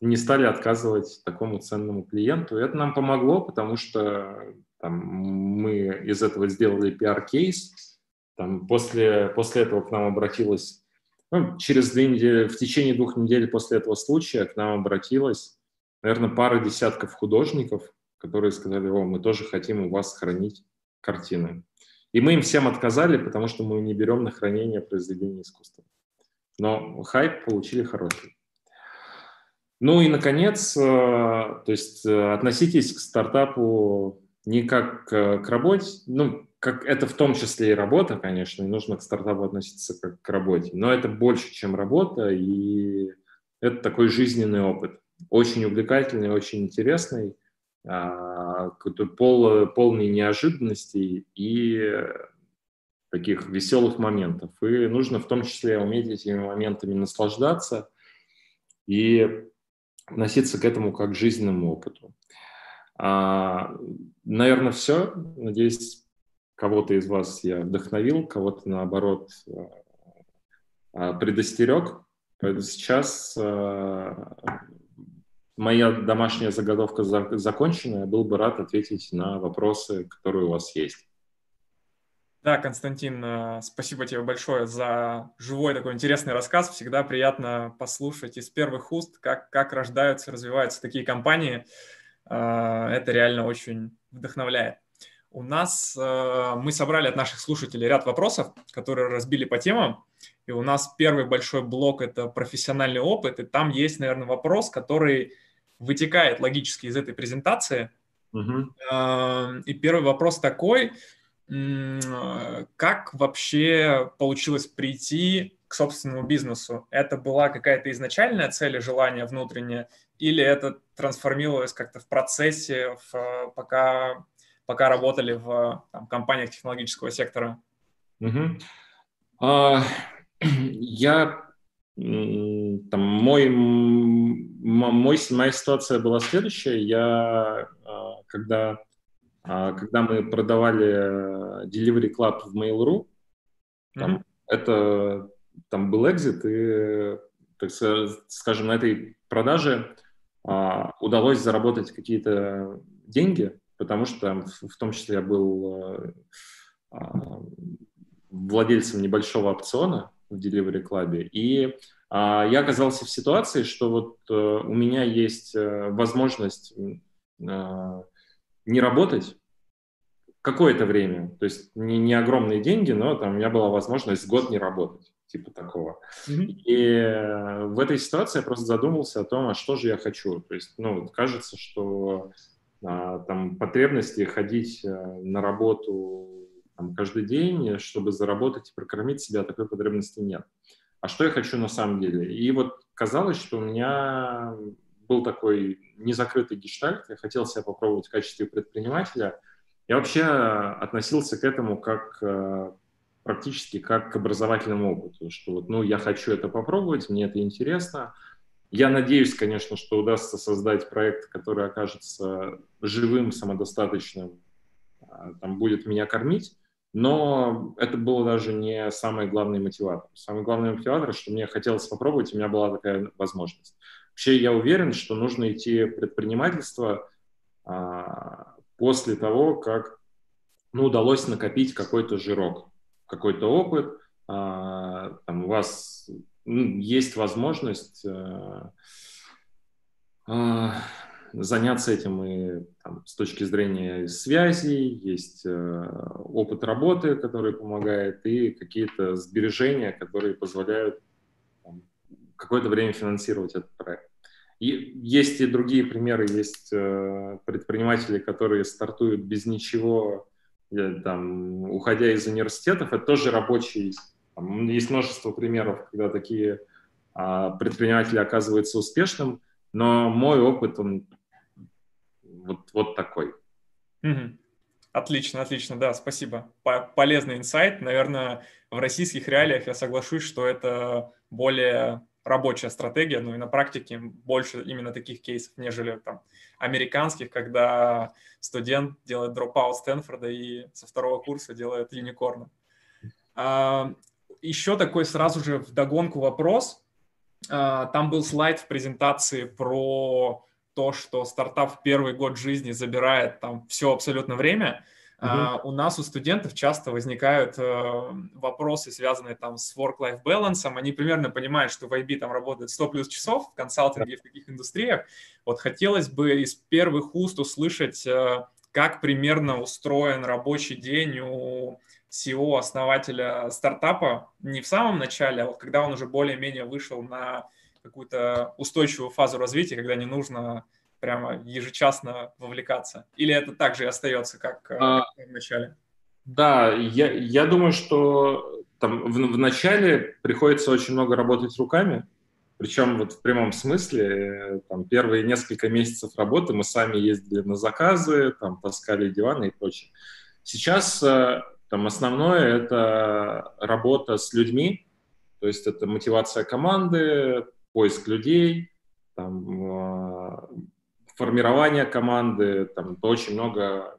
не стали отказывать такому ценному клиенту. Это нам помогло, потому что там, мы из этого сделали пиар-кейс. Там, после, после этого к нам обратилась, ну, через две недели, в течение двух недель после этого случая к нам обратилась, наверное, пара десятков художников, которые сказали, о, мы тоже хотим у вас хранить картины. И мы им всем отказали, потому что мы не берем на хранение произведения искусства. Но хайп получили хороший. Ну и, наконец, э, то есть э, относитесь к стартапу не как к работе, ну, как это в том числе и работа, конечно, и нужно к стартапу относиться как к работе, но это больше, чем работа, и это такой жизненный опыт. Очень увлекательный, очень интересный. А, пол, полный неожиданностей и таких веселых моментов. И нужно в том числе уметь этими моментами наслаждаться и относиться к этому как к жизненному опыту. А, наверное, все. Надеюсь, кого-то из вас я вдохновил, кого-то, наоборот, а, предостерег. Поэтому сейчас моя домашняя заготовка закончена. Я был бы рад ответить на вопросы, которые у вас есть. Да, Константин, э, спасибо тебе большое за живой такой интересный рассказ. Всегда приятно послушать из первых уст, как, как рождаются, развиваются такие компании. Э, это реально очень вдохновляет. У нас э, мы собрали от наших слушателей ряд вопросов, которые разбили по темам. И у нас первый большой блок – это профессиональный опыт. И там есть, наверное, вопрос, который вытекает логически из этой презентации. Угу. И первый вопрос такой, как вообще получилось прийти к собственному бизнесу? Это была какая-то изначальная цель и желание внутреннее, или это трансформировалось как-то в процессе, в, пока, пока работали в там, компаниях технологического сектора? Угу. А, <clears throat> я там мой, мой, моя ситуация была следующая. Я, а, когда, а, когда мы продавали Delivery Club в Mail.ru, там, mm-hmm. это, там был экзит, и, так скажем, на этой продаже а, удалось заработать какие-то деньги, потому что там, в, том числе я был а, владельцем небольшого опциона, в Delivery Club. И а, я оказался в ситуации, что вот а, у меня есть а, возможность а, не работать какое-то время, то есть не, не огромные деньги, но там у меня была возможность год не работать, типа такого. Mm-hmm. И в этой ситуации я просто задумался о том, а что же я хочу. То есть, ну, кажется, что а, там потребности ходить на работу там, каждый день, чтобы заработать и прокормить себя, такой потребности нет. А что я хочу на самом деле? И вот казалось, что у меня был такой незакрытый гештальт, я хотел себя попробовать в качестве предпринимателя. Я вообще относился к этому как э, практически как к образовательному опыту, что вот, ну, я хочу это попробовать, мне это интересно. Я надеюсь, конечно, что удастся создать проект, который окажется живым, самодостаточным, а, там будет меня кормить. Но это было даже не самый главный мотиватор. Самый главный мотиватор, что мне хотелось попробовать, у меня была такая возможность. Вообще я уверен, что нужно идти в предпринимательство а, после того, как ну, удалось накопить какой-то жирок, какой-то опыт, а, там у вас ну, есть возможность а, а, заняться этим и там, с точки зрения связей, есть э, опыт работы, который помогает, и какие-то сбережения, которые позволяют какое-то время финансировать этот проект. И есть и другие примеры, есть э, предприниматели, которые стартуют без ничего, Я, там, уходя из университетов, это тоже рабочий. Там, есть множество примеров, когда такие а, предприниматели оказываются успешным, но мой опыт, он вот, вот такой. Угу. Отлично, отлично, да, спасибо. Полезный инсайт. Наверное, в российских реалиях я соглашусь, что это более рабочая стратегия, ну и на практике больше именно таких кейсов, нежели там американских, когда студент делает дропаут Стэнфорда и со второго курса делает юникорна. Еще такой сразу же в догонку вопрос. А, там был слайд в презентации про то, что стартап в первый год жизни забирает там все абсолютно время. Uh-huh. Uh, у нас у студентов часто возникают uh, вопросы, связанные там с work-life balance. Они примерно понимают, что в IB там работает 100 плюс часов в консалтинге, uh-huh. в таких индустриях. Вот хотелось бы из первых уст услышать, uh, как примерно устроен рабочий день у CEO, основателя стартапа, не в самом начале, а вот когда он уже более-менее вышел на какую-то устойчивую фазу развития, когда не нужно прямо ежечасно вовлекаться? Или это также и остается, как э, а, в начале? Да, я, я думаю, что там в, в начале приходится очень много работать руками, причем вот в прямом смысле, там первые несколько месяцев работы мы сами ездили на заказы, там таскали диваны и прочее. Сейчас э, там основное это работа с людьми, то есть это мотивация команды, поиск людей, там, а, формирование команды, там, очень много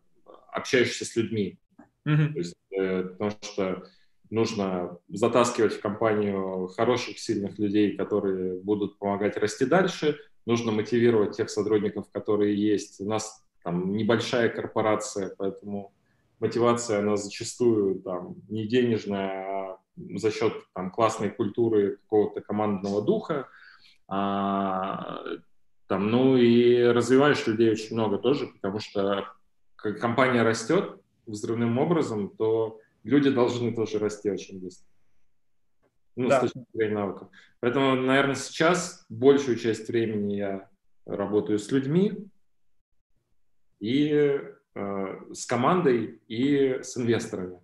общаешься с людьми. Mm-hmm. То есть, э, потому что нужно затаскивать в компанию хороших, сильных людей, которые будут помогать расти дальше. Нужно мотивировать тех сотрудников, которые есть. У нас там небольшая корпорация, поэтому мотивация, она зачастую там не денежная, а за счет там классной культуры, какого-то командного духа. А, там, ну и развиваешь людей очень много тоже, потому что как компания растет взрывным образом, то люди должны тоже расти очень быстро. Ну, да. с точки зрения навыков. Поэтому, наверное, сейчас большую часть времени я работаю с людьми и э, с командой и с инвесторами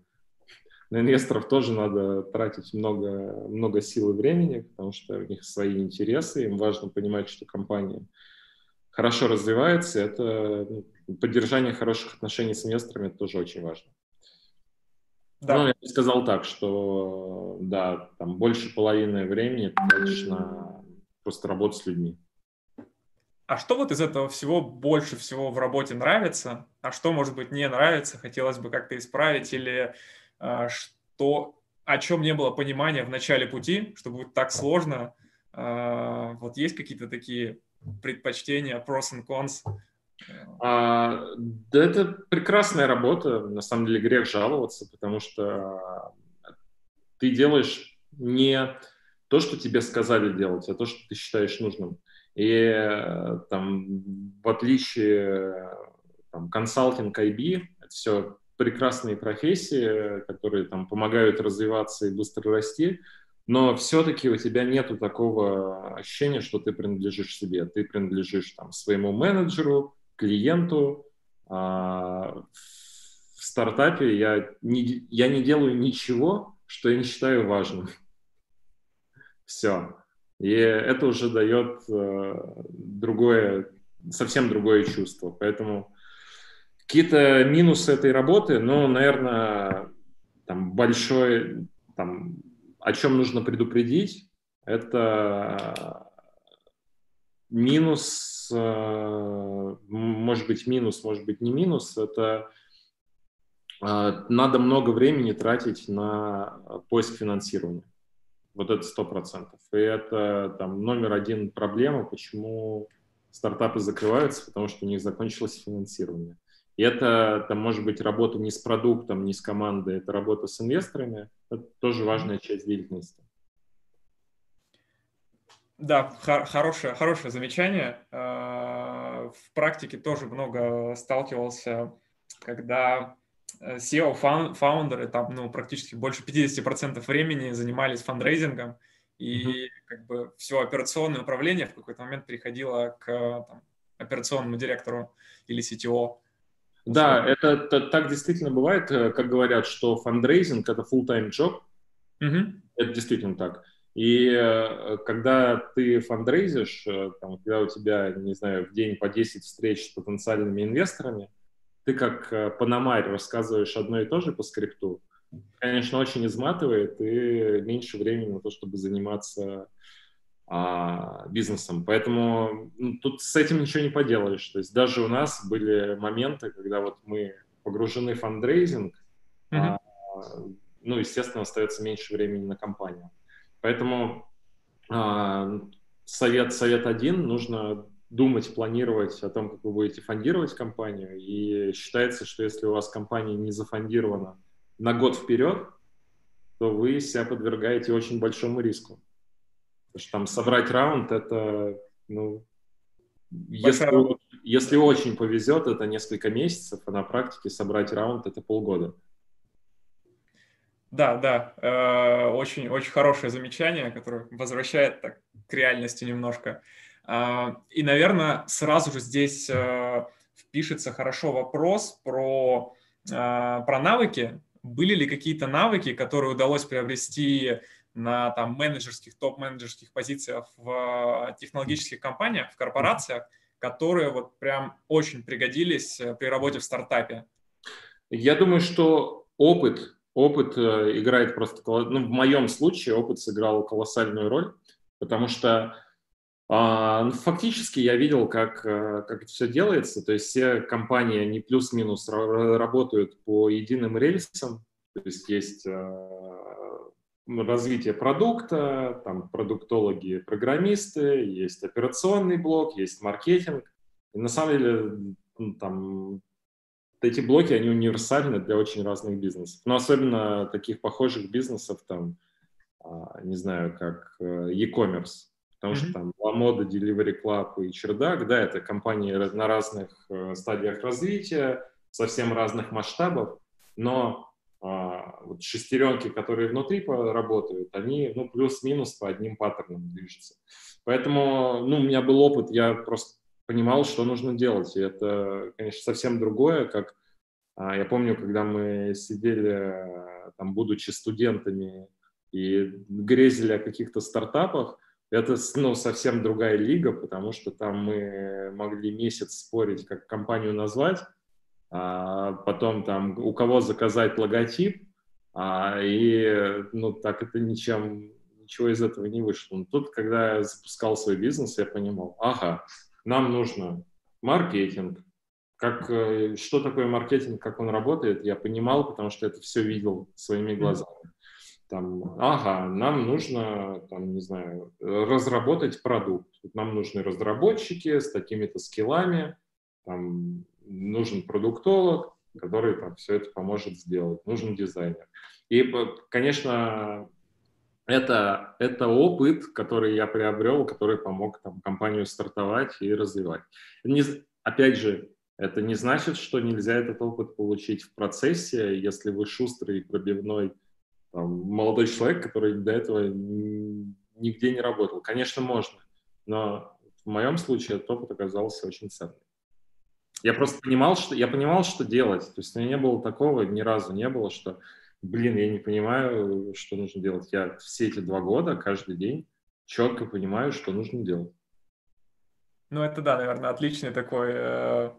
на инвесторов тоже надо тратить много, много сил и времени, потому что у них свои интересы, им важно понимать, что компания хорошо развивается, это ну, поддержание хороших отношений с инвесторами это тоже очень важно. Да. Ну, я бы сказал так, что да, там больше половины времени тратишь на просто работу с людьми. А что вот из этого всего больше всего в работе нравится, а что, может быть, не нравится, хотелось бы как-то исправить или что, о чем не было понимания в начале пути, что будет так сложно. А, вот есть какие-то такие предпочтения, pros and cons? А, да это прекрасная работа, на самом деле грех жаловаться, потому что ты делаешь не то, что тебе сказали делать, а то, что ты считаешь нужным. И там, в отличие там, консалтинг IB, это все прекрасные профессии, которые там помогают развиваться и быстро расти, но все-таки у тебя нету такого ощущения, что ты принадлежишь себе. Ты принадлежишь там своему менеджеру, клиенту. А в стартапе я не, я не делаю ничего, что я не считаю важным. <laughs> Все. И это уже дает э, другое, совсем другое чувство. Поэтому Какие-то минусы этой работы, ну, наверное, там большой, там, о чем нужно предупредить, это минус, э, может быть минус, может быть не минус, это э, надо много времени тратить на поиск финансирования. Вот это сто процентов. И это там номер один проблема, почему стартапы закрываются, потому что у них закончилось финансирование. И это, там, может быть, работа не с продуктом, не с командой, это работа с инвесторами. Это тоже важная часть деятельности. Да, хорошее, хорошее замечание. А, в практике тоже много сталкивался, когда э, CEO-founder ы там, ну, практически больше 50% времени занимались фандрейзингом, и mm-hmm. как бы все операционное управление в какой-то момент переходило к там, операционному директору или CTO. Да, это, это так действительно бывает, э, как говорят, что фандрейзинг это full-time job. Угу. Это действительно так. И э, когда ты фандрейзишь, э, там, когда у тебя, не знаю, в день по 10 встреч с потенциальными инвесторами, ты как панамарь рассказываешь одно и то же по скрипту, конечно, очень изматывает и меньше времени на то, чтобы заниматься а, бизнесом. Поэтому ну, тут с этим ничего не поделаешь. То есть даже у нас были моменты, когда вот мы погружены в фандрейзинг, mm-hmm. а, ну, естественно, остается меньше времени на компанию. Поэтому э, совет, совет один, нужно думать, планировать о том, как вы будете фондировать компанию. И считается, что если у вас компания не зафондирована на год вперед, то вы себя подвергаете очень большому риску. Потому что там собрать раунд — это, ну, если, если очень повезет, это несколько месяцев, а на практике собрать раунд — это полгода. Да, да, э, очень, очень хорошее замечание, которое возвращает так к реальности немножко. Э, и, наверное, сразу же здесь э, впишется хорошо вопрос про, про навыки. Были ли какие-то навыки, которые удалось приобрести на там, менеджерских, топ-менеджерских позициях в технологических компаниях, в корпорациях, которые вот прям очень пригодились при работе в стартапе? Я думаю, что опыт опыт э, играет просто, ну, в моем случае опыт сыграл колоссальную роль, потому что а, ну, фактически я видел, как, э, как это все делается, то есть все компании, они плюс-минус работают по единым рельсам, то есть есть э, развитие продукта, там продуктологи, программисты, есть операционный блок, есть маркетинг. И на самом деле ну, там эти блоки, они универсальны для очень разных бизнесов. Но особенно таких похожих бизнесов, там, а, не знаю, как э, e-commerce. Потому mm-hmm. что там LaModa, Delivery Club и Чердак, да, это компании на разных э, стадиях развития, совсем разных масштабов, но вот шестеренки, которые внутри работают, они, ну, плюс-минус по одним паттернам движутся. Поэтому, ну, у меня был опыт, я просто понимал, что нужно делать. И это, конечно, совсем другое, как а, я помню, когда мы сидели, там, будучи студентами, и грезили о каких-то стартапах, это ну, совсем другая лига, потому что там мы могли месяц спорить, как компанию назвать, а потом там у кого заказать логотип, а, и ну, так это ничем, ничего из этого не вышло. Но тут, когда я запускал свой бизнес, я понимал, ага, нам нужно маркетинг, как, э, что такое маркетинг, как он работает, я понимал, потому что это все видел своими глазами. Там, ага, нам нужно, там, не знаю, разработать продукт. Нам нужны разработчики с такими-то скиллами, там, нужен продуктолог, который там, все это поможет сделать, нужен дизайнер. И, конечно, это, это опыт, который я приобрел, который помог там, компанию стартовать и развивать. Не, опять же, это не значит, что нельзя этот опыт получить в процессе, если вы шустрый, пробивной там, молодой человек, который до этого нигде не работал. Конечно, можно, но в моем случае этот опыт оказался очень ценным. Я просто понимал, что я понимал, что делать. То есть у меня не было такого, ни разу не было, что блин, я не понимаю, что нужно делать. Я все эти два года, каждый день четко понимаю, что нужно делать. Ну, это да, наверное, отличный такой э,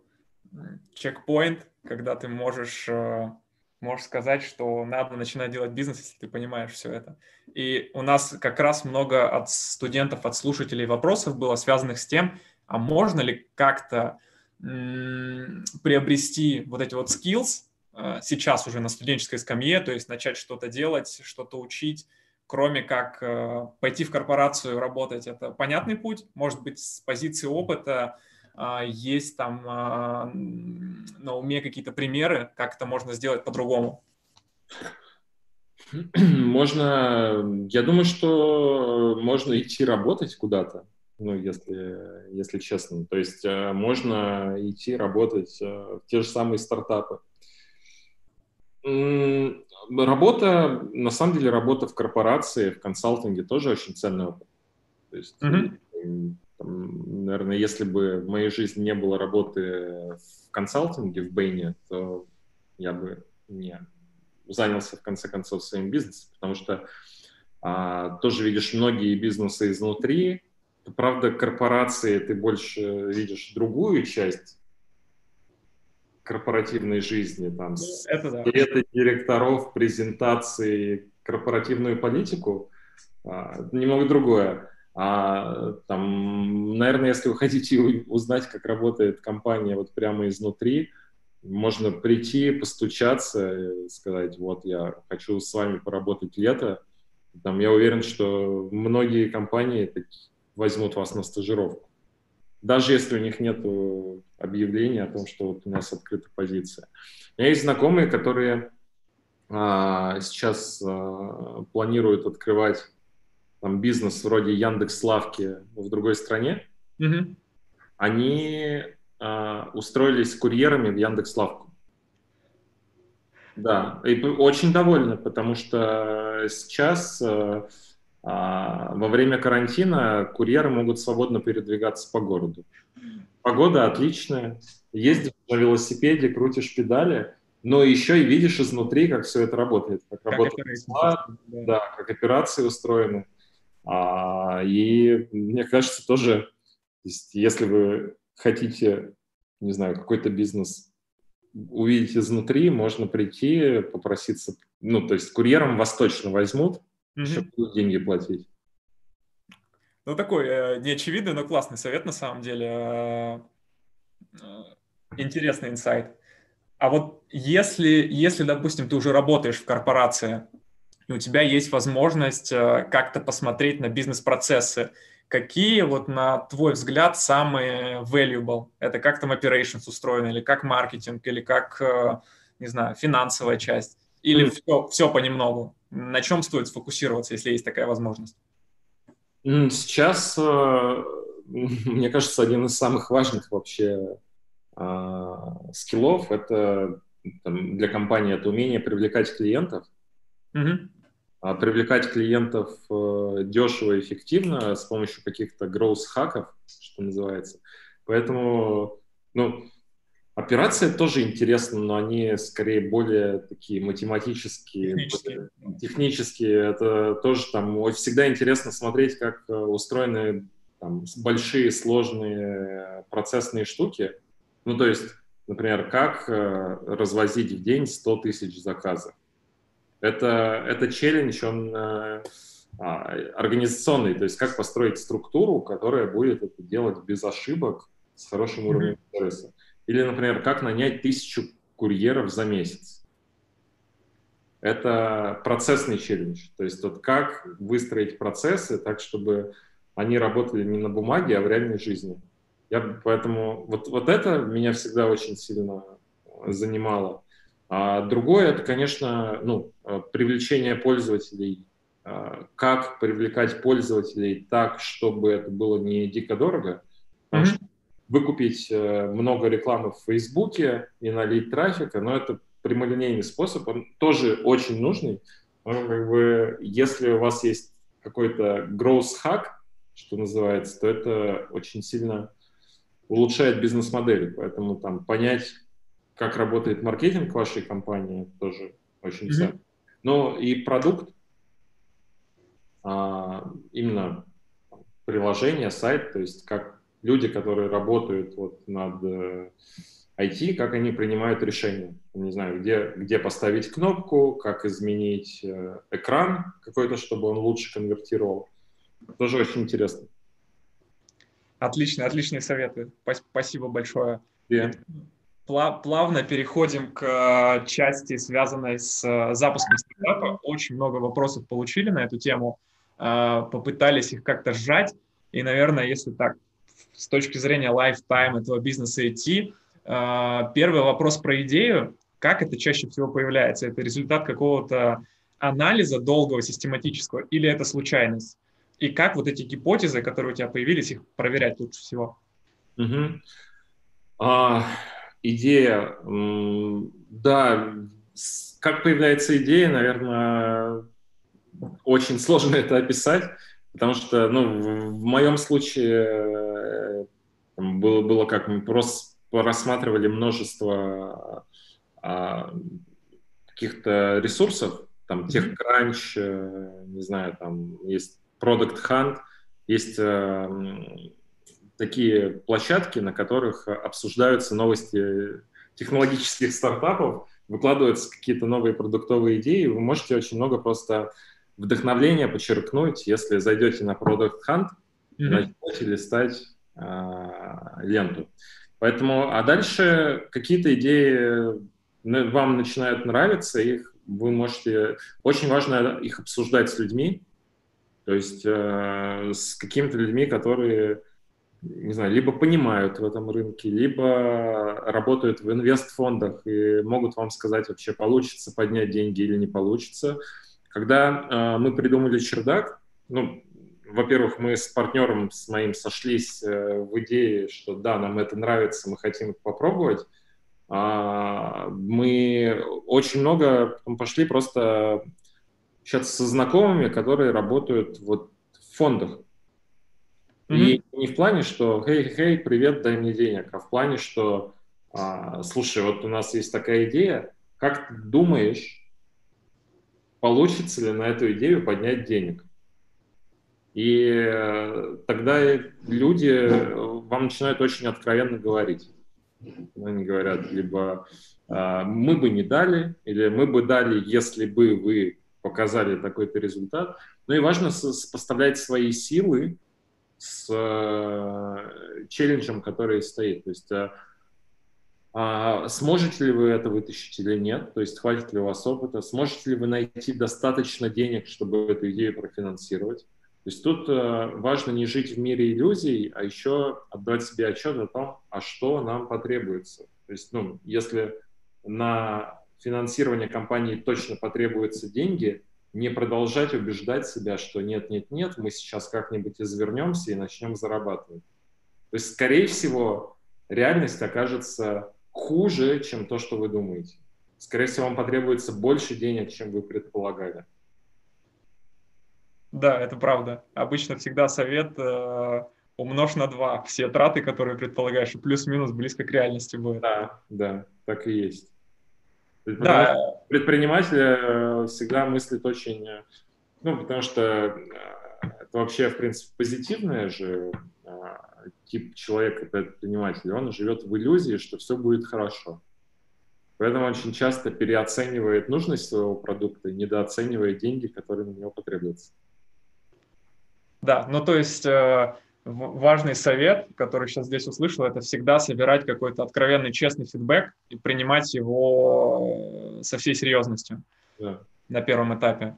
чекпоинт, когда ты можешь, э, можешь сказать, что надо начинать делать бизнес, если ты понимаешь все это. И у нас как раз много от студентов, от слушателей вопросов было связанных с тем, а можно ли как-то приобрести вот эти вот skills, Э, сейчас уже на студенческой скамье, то есть начать что-то делать, что-то учить, кроме как э, пойти в корпорацию работать. Это понятный путь, может быть, с позиции опыта а, есть там а, на уме какие-то примеры, как это можно сделать по-другому? Можно, я думаю, что можно идти работать куда-то, ну, если, если честно. То есть э, можно идти работать в те же самые стартапы. Работа, на самом деле, работа в корпорации, в консалтинге тоже очень ценный опыт. То есть mm-hmm. там, наверное, если бы в моей жизни не было работы в консалтинге, в Бэйне, то я бы не занялся, в конце концов, своим бизнесом, потому что а, тоже видишь многие бизнесы изнутри. Правда, корпорации ты больше видишь другую часть корпоративной жизни, там, это да. директоров, презентации, корпоративную политику, а, немного другое. А там, наверное, если вы хотите <laughs> узнать, как работает компания вот прямо изнутри, можно прийти, постучаться, сказать, вот я хочу с вами поработать лето. Там, я уверен, что многие компании возьмут вас на стажировку. Даже если у них нет объявления о том, что вот у нас открыта позиция. У меня есть знакомые, которые а, сейчас а, планируют открывать там, бизнес вроде Яндекс Лавки в другой стране. Mm-hmm. Они а, устроились курьерами в Яндекс.Лавку. Да, и очень довольны, потому что сейчас а, во время карантина курьеры могут свободно передвигаться по городу. Погода отличная, ездишь на велосипеде, крутишь педали, но еще и видишь изнутри, как все это работает, как, как работает склад, да. да, как операции устроены. А, и мне кажется, тоже, если вы хотите, не знаю, какой-то бизнес увидеть изнутри, можно прийти, попроситься, ну, то есть курьером вас точно возьмут, mm-hmm. чтобы деньги платить. Ну, такой э, неочевидный, но классный совет на самом деле. Э, э, интересный инсайт. А вот если, если, допустим, ты уже работаешь в корпорации, и у тебя есть возможность э, как-то посмотреть на бизнес-процессы, Какие вот на твой взгляд самые valuable? Это как там operations устроено, или как маркетинг, или как, не знаю, финансовая часть? Или mm. все, все понемногу? На чем стоит сфокусироваться, если есть такая возможность? Сейчас, э, <laughs> мне кажется, один из самых важных вообще а, скиллов это для компании это умение привлекать клиентов. Mm-hmm. А привлекать клиентов э, дешево и эффективно с помощью каких-то growth-хаков, что называется. Поэтому, ну, операции тоже интересны, но они скорее более такие математические, технические. технические. Это тоже там всегда интересно смотреть, как э, устроены там, большие сложные процессные штуки. Ну, то есть, например, как э, развозить в день 100 тысяч заказов это, это челлендж, он э, а, организационный, то есть как построить структуру, которая будет это делать без ошибок, с хорошим уровнем сервиса. Или, например, как нанять тысячу курьеров за месяц. Это процессный челлендж. То есть вот как выстроить процессы так, чтобы они работали не на бумаге, а в реальной жизни. Я поэтому вот, вот это меня всегда очень сильно занимало. А другое, это, конечно, ну, привлечение пользователей. А, как привлекать пользователей так, чтобы это было не дико дорого. Потому mm-hmm. что выкупить э, много рекламы в Фейсбуке и налить трафика, но это прямолинейный способ, он тоже очень нужный. Но как бы, если у вас есть какой-то growth hack, что называется, то это очень сильно улучшает бизнес-модель. Поэтому там понять, как работает маркетинг вашей компании, тоже очень mm-hmm. ценно. Но и продукт, а, именно приложение, сайт, то есть как люди, которые работают вот над IT, э, как они принимают решения. Не знаю, где, где поставить кнопку, как изменить э, экран какой-то, чтобы он лучше конвертировал. Тоже очень интересно. Отлично, отличные советы. Спасибо большое. Yeah плавно переходим к э, части, связанной с запуском стартапа. Очень много вопросов получили на эту тему, попытались их как-то сжать. И, наверное, если так, с точки зрения lifetime этого бизнеса идти, первый вопрос про идею. Как это чаще всего появляется? Это результат какого-то анализа долгого, систематического, или это случайность? И как вот эти гипотезы, которые у тебя появились, их проверять лучше всего? Угу. А, идея, да, как появляется идея, наверное, очень сложно это описать. Потому что, ну, в, моем случае э, было, было как мы просто рассматривали множество а, каких-то ресурсов, там TechCrunch, э, не знаю, там есть Product Hunt, есть э, такие площадки, на которых обсуждаются новости технологических стартапов, выкладываются какие-то новые продуктовые идеи, вы можете очень много просто вдохновления подчеркнуть, если зайдете на Product Hunt, mm-hmm. начнете листать э, ленту. Поэтому, а дальше какие-то идеи вам начинают нравиться, их вы можете... Очень важно их обсуждать с людьми, то есть э, с какими-то людьми, которые, не знаю, либо понимают в этом рынке, либо работают в инвестфондах и могут вам сказать вообще, получится поднять деньги или не получится. Когда э, мы придумали чердак, ну, во-первых, мы с партнером, с моим сошлись э, в идее, что да, нам это нравится, мы хотим попробовать. А, мы очень много пошли просто общаться со знакомыми, которые работают вот в фондах. Mm-hmm. И не в плане, что «Хей, хей, привет, дай мне денег», а в плане, что а, «Слушай, вот у нас есть такая идея, как ты думаешь, получится ли на эту идею поднять денег?» И э, тогда люди э, вам начинают очень откровенно говорить. Они говорят либо а, мы бы не дали, или мы бы дали, если бы вы показали такой-то результат. Ну и важно сопоставлять свои силы с э, челленджем, который стоит. То есть а сможете ли вы это вытащить или нет, то есть хватит ли у вас опыта, сможете ли вы найти достаточно денег, чтобы эту идею профинансировать. То есть тут э, важно не жить в мире иллюзий, а еще отдать себе отчет о том, а что нам потребуется. То есть, ну, если на финансирование компании точно потребуются деньги, не продолжать убеждать себя, что нет, нет, нет, мы сейчас как-нибудь извернемся и начнем зарабатывать. То есть, скорее всего, реальность окажется хуже, чем то, что вы думаете. Скорее всего, вам потребуется больше денег, чем вы предполагали. Да, это правда. Обычно всегда совет э, умножь на два все траты, которые предполагаешь, и плюс-минус близко к реальности будет. Да, да, так и есть. Да. Предприниматель э, всегда мыслит очень, э, ну, потому что э, это вообще, в принципе, позитивное же тип человека, предприниматель, он живет в иллюзии, что все будет хорошо. Поэтому очень часто переоценивает нужность своего продукта и недооценивает деньги, которые на него потребуются. Да, ну то есть важный совет, который сейчас здесь услышал, это всегда собирать какой-то откровенный, честный фидбэк и принимать его со всей серьезностью да. на первом этапе.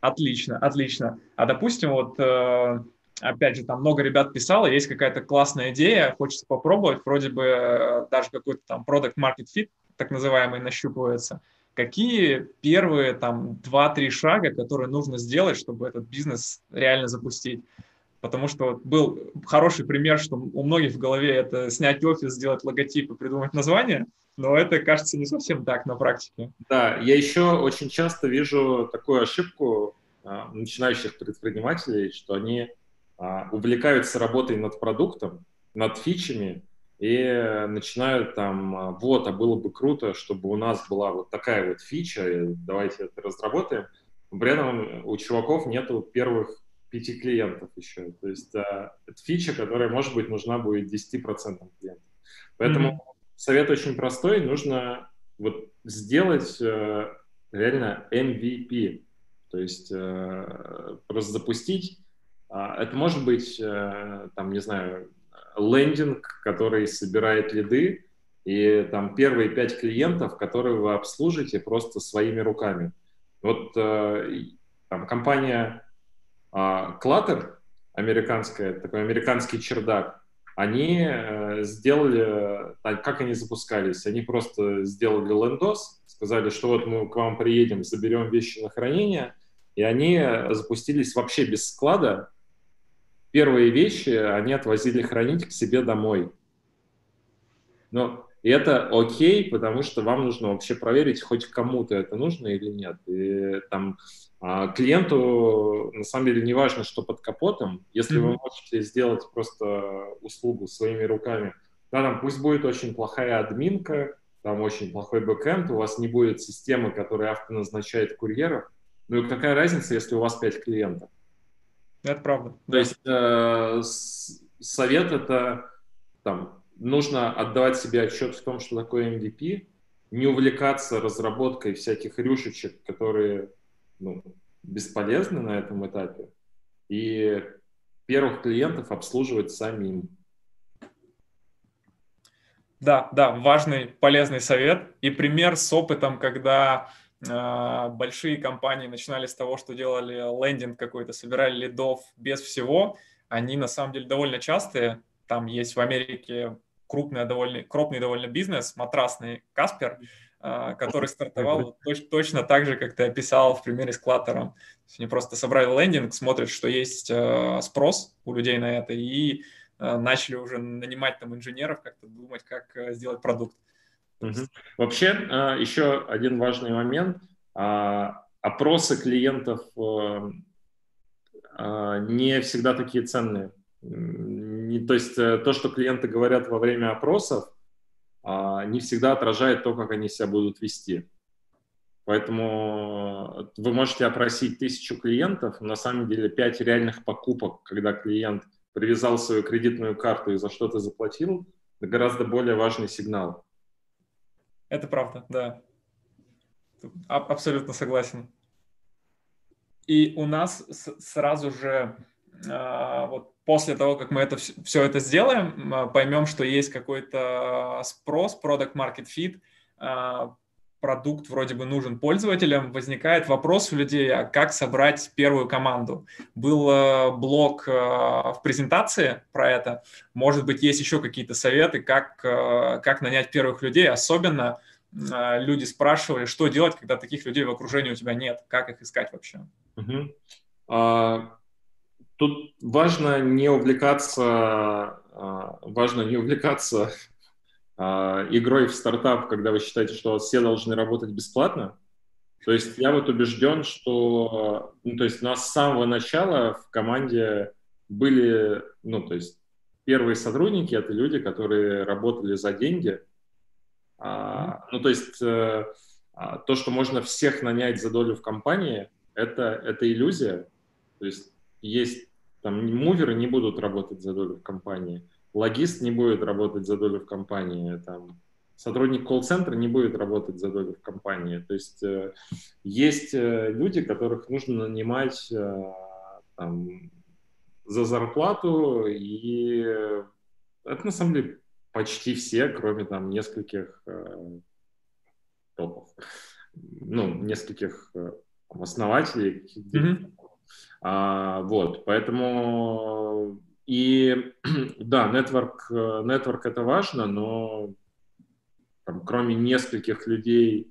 Отлично, отлично. А допустим, вот э, опять же, там много ребят писало, есть какая-то классная идея, хочется попробовать, вроде бы э, даже какой-то там product market fit, так называемый, нащупывается. Какие первые там 2-3 шага, которые нужно сделать, чтобы этот бизнес реально запустить? потому что был хороший пример, что у многих в голове это снять офис, сделать логотип и придумать название, но это, кажется, не совсем так на практике. Да, я еще очень часто вижу такую ошибку а, начинающих предпринимателей, что они увлекаются работой над продуктом, над фичами, и начинают там, а, вот, а было бы круто, чтобы у нас была вот такая вот фича, давайте это разработаем. При этом у чуваков нету первых пяти клиентов еще. То есть а, это фича, которая, может быть, нужна будет 10% клиентов. Поэтому mm-hmm. совет очень простой. Нужно вот сделать э, реально MVP. То есть э, просто запустить. Э, это может быть, э, там, не знаю, лендинг, который собирает лиды, и там первые пять клиентов, которые вы обслужите просто своими руками. Вот э, там компания а Clutter, американская, такой американский чердак, они э, сделали, как они запускались, они просто сделали лендос, сказали, что вот мы к вам приедем, заберем вещи на хранение, и они запустились вообще без склада. Первые вещи они отвозили хранить к себе домой. Но И это окей, потому что вам нужно вообще проверить, хоть кому-то это нужно или нет. И там а, клиенту на самом деле не важно, что под капотом. Если mm-hmm. вы можете сделать просто услугу своими руками, да, там пусть будет очень плохая админка, там очень плохой бэкэнд, у вас не будет системы, которая автоназначает курьеров. Ну и какая разница, если у вас 5 клиентов? Это правда. То есть э, совет это там нужно отдавать себе отчет в том, что такое MVP, не увлекаться разработкой всяких рюшечек, которые ну, бесполезны на этом этапе, и первых клиентов обслуживать самим. Да, да, важный, полезный совет. И пример с опытом, когда большие компании начинали с того, что делали лендинг какой-то, собирали лидов без всего, они на самом деле довольно частые. Там есть в Америке крупный довольно, крупный довольно бизнес, матрасный Каспер, а, который стартовал точ, точно так же, как ты описал в примере с Клаттером. Они просто собрали лендинг, смотрят, что есть а, спрос у людей на это, и а, начали уже нанимать там инженеров, как-то думать, как сделать продукт. Вообще, еще один важный момент. Опросы клиентов не всегда такие ценные то есть э, то, что клиенты говорят во время опросов, а, не всегда отражает то, как они себя будут вести. Поэтому э, вы можете опросить тысячу клиентов, на самом деле пять реальных покупок, когда клиент привязал свою кредитную карту и за что-то заплатил, это гораздо более важный сигнал. Это правда, да. Абсолютно согласен. И у нас сразу же а, вот после того, как мы это все это сделаем, а, поймем, что есть какой-то спрос, product market fit, а, продукт вроде бы нужен пользователям, возникает вопрос у людей, а как собрать первую команду. Был а, блок в презентации про это. Может быть, есть еще какие-то советы, как, как нанять первых людей, особенно люди спрашивали, что делать, когда таких людей в окружении у тебя нет, как их искать вообще. Uh-huh. Тут важно не увлекаться, а, важно не увлекаться а, игрой в стартап, когда вы считаете, что все должны работать бесплатно. То есть я вот убежден, что, ну, то есть у нас с самого начала в команде были, ну, то есть первые сотрудники — это люди, которые работали за деньги. А, ну, то есть э, а, то, что можно всех нанять за долю в компании, это, это иллюзия. То есть есть там муверы не будут работать за долю в компании, логист не будет работать за долю в компании, там, сотрудник колл-центра не будет работать за долю в компании. То есть э, есть э, люди, которых нужно нанимать э, там, за зарплату, и это на самом деле почти все, кроме там нескольких э, топов, ну, нескольких э, основателей, mm-hmm. А, вот, поэтому и <clears throat> да, network, network это важно, но там, кроме нескольких людей,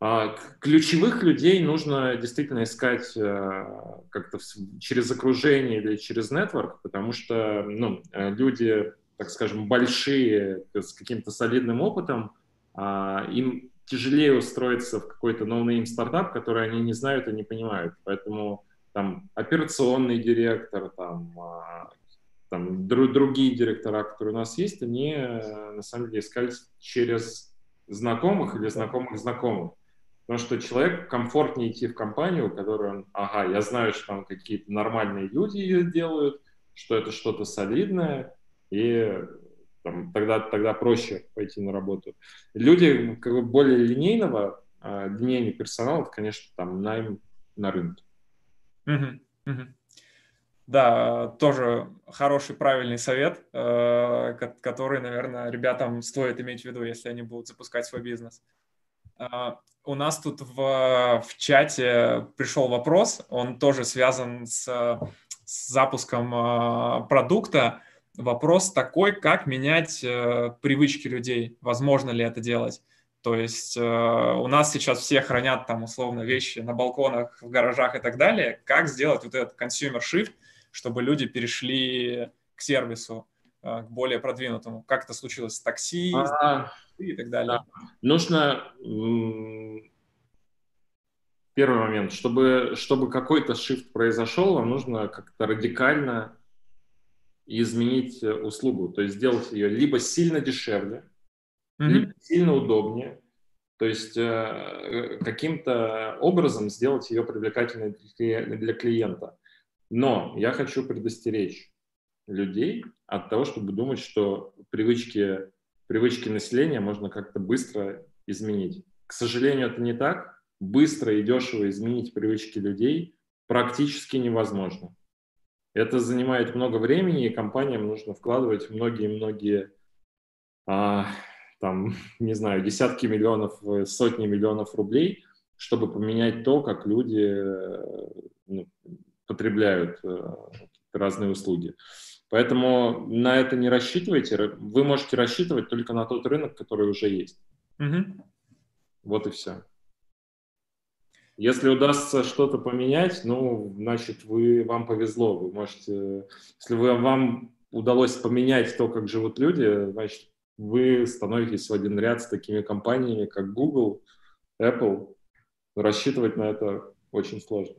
а, ключевых людей нужно действительно искать а, как-то через окружение или через network, потому что ну, люди, так скажем, большие, с каким-то солидным опытом, а, им тяжелее устроиться в какой-то no-name стартап, который они не знают и не понимают. Поэтому там операционный директор, там, а, там дру, другие директора, которые у нас есть, они на самом деле искали через знакомых или знакомых знакомых. Потому что человек комфортнее идти в компанию, которая, ага, я знаю, что там какие-то нормальные люди ее делают, что это что-то солидное, и там, тогда, тогда проще пойти на работу. Люди как бы более линейного, э, линейный персонал, это, конечно, там найм на рынке. Угу. Да, тоже хороший, правильный совет, э, который, наверное, ребятам стоит иметь в виду, если они будут запускать свой бизнес. Э, у нас тут в, в чате пришел вопрос, он тоже связан с, с запуском э, продукта вопрос такой, как менять э, привычки людей, возможно ли это делать. То есть э, у нас сейчас все хранят там условно вещи на балконах, в гаражах и так далее. Как сделать вот этот consumer shift, чтобы люди перешли к сервису? к более продвинутому? Как это случилось с такси а, и так далее? Да. Нужно первый момент, чтобы, чтобы какой-то shift произошел, вам нужно как-то радикально изменить э, услугу, то есть сделать ее либо сильно дешевле, mm-hmm. сильно удобнее, то есть э, каким-то образом сделать ее привлекательной для клиента. Но я хочу предостеречь людей от того, чтобы думать, что привычки, привычки населения можно как-то быстро изменить. К сожалению, это не так быстро и дешево изменить привычки людей практически невозможно. Это занимает много времени, и компаниям нужно вкладывать многие-многие, а, там, <laughs> не знаю, десятки миллионов, э, сотни миллионов рублей, чтобы поменять то, как люди э, ну, потребляют э, разные услуги. Поэтому на это не рассчитывайте. Вы можете рассчитывать только на тот рынок, который уже есть. Угу. Вот и все. Если удастся что-то поменять, ну, значит, вы, вам повезло. Вы можете, если вы, вам удалось поменять то, как живут люди, значит, вы становитесь в один ряд с такими компаниями, как Google, Apple. Рассчитывать на это очень сложно.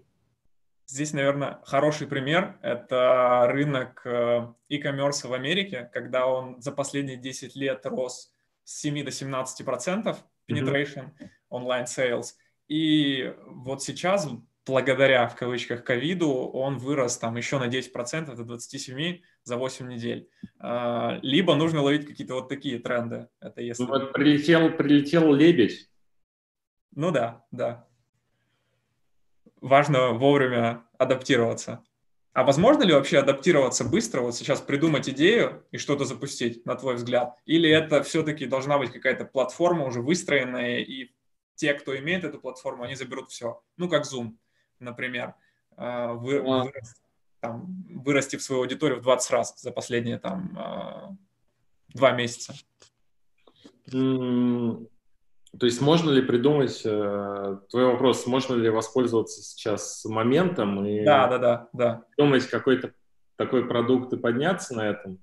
Здесь, наверное, хороший пример – это рынок э, e-commerce в Америке, когда он за последние 10 лет рос с 7 до 17 процентов penetration mm-hmm. online sales – и вот сейчас, благодаря, в кавычках, ковиду, он вырос там еще на 10% до 27 за 8 недель. А, либо нужно ловить какие-то вот такие тренды. Это если... Ну, вот прилетел, прилетел лебедь. Ну да, да. Важно вовремя адаптироваться. А возможно ли вообще адаптироваться быстро, вот сейчас придумать идею и что-то запустить, на твой взгляд? Или это все-таки должна быть какая-то платформа уже выстроенная и те, кто имеет эту платформу, они заберут все. Ну, как Zoom, например. А, вы, а. вырас, там, вырастив свою аудиторию в 20 раз за последние там а, два месяца. То есть можно ли придумать, э, твой вопрос, можно ли воспользоваться сейчас моментом и да, да, да, да. придумать какой-то такой продукт и подняться на этом?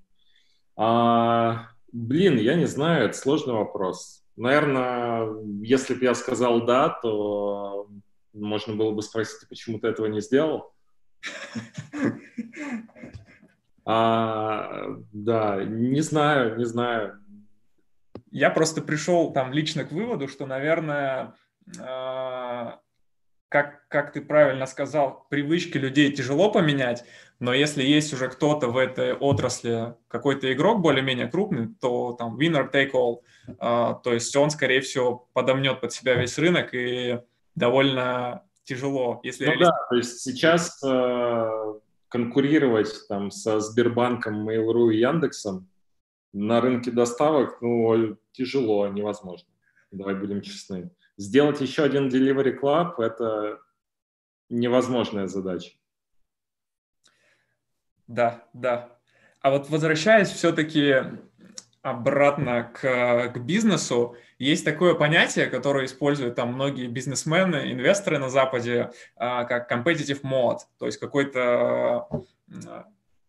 А, блин, я не знаю, это сложный вопрос. Наверное, если бы я сказал «да», то можно было бы спросить, почему ты этого не сделал? А, да, не знаю, не знаю. Я просто пришел там лично к выводу, что, наверное, а, как, как ты правильно сказал, привычки людей тяжело поменять, но если есть уже кто-то в этой отрасли, какой-то игрок более-менее крупный, то там winner take all, а, то есть он, скорее всего, подомнет под себя весь рынок и довольно тяжело. Если ну да, то есть сейчас э, конкурировать там со Сбербанком, Mail.ru и Яндексом на рынке доставок, ну, тяжело, невозможно. Давай будем честны. Сделать еще один Delivery Club – это невозможная задача. Да, да. А вот возвращаясь все-таки обратно к, к бизнесу, есть такое понятие, которое используют там многие бизнесмены, инвесторы на Западе, а, как competitive mode, то есть какой-то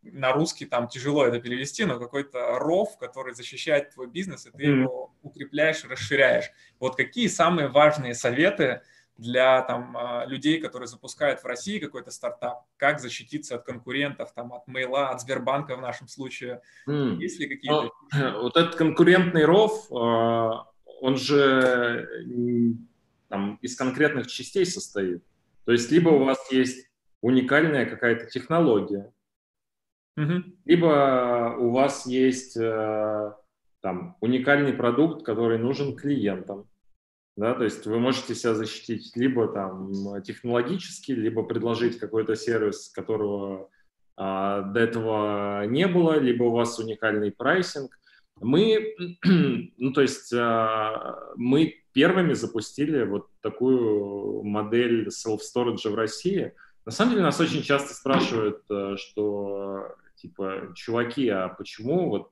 на русский там тяжело это перевести, но какой-то ров, который защищает твой бизнес, и ты mm-hmm. его укрепляешь, расширяешь. Вот какие самые важные советы для там, а, людей, которые запускают в России какой-то стартап, как защититься от конкурентов, там, от Мейла, от Сбербанка в нашем случае? Mm. Есть ли какие-то... Ну, <laughs> вот этот конкурентный ров, а, он же там, из конкретных частей состоит. То есть либо у вас есть уникальная какая-то технология, mm-hmm. либо у вас есть э, там, уникальный продукт, который нужен клиентам да, то есть вы можете себя защитить либо там технологически, либо предложить какой-то сервис, которого а, до этого не было, либо у вас уникальный прайсинг. Мы, <clears throat> ну, то есть а, мы первыми запустили вот такую модель self-storage в России. На самом деле нас очень часто спрашивают, э, что типа, чуваки, а почему вот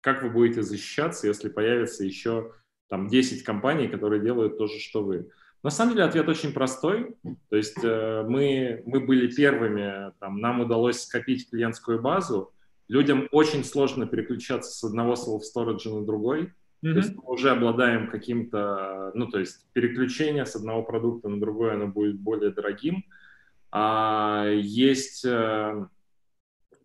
как вы будете защищаться, если появится еще там 10 компаний, которые делают то же, что вы. На самом деле ответ очень простой. То есть э, мы, мы были первыми, там, нам удалось скопить клиентскую базу, людям очень сложно переключаться с одного self-storage на другой. Mm-hmm. То есть мы уже обладаем каким-то, ну, то есть переключение с одного продукта на другой, оно будет более дорогим. А есть э,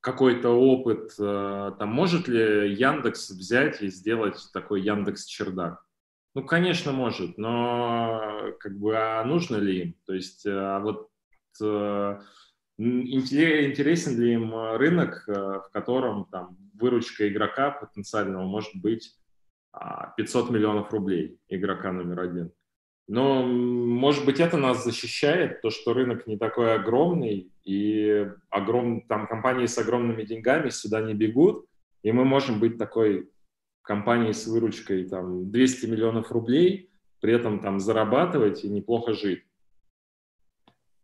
какой-то опыт, э, там, может ли Яндекс взять и сделать такой Яндекс Чердак? Ну, конечно, может, но как бы, а нужно ли им? То есть, э, а вот интересен ли им рынок, в котором там выручка игрока потенциального может быть 500 а, миллионов рублей игрока номер один. Но, может быть, это нас защищает, то, что рынок не такой огромный, и огром... там компании с огромными деньгами сюда не бегут, и мы можем быть такой компанией с выручкой там 200 миллионов рублей, при этом там зарабатывать и неплохо жить.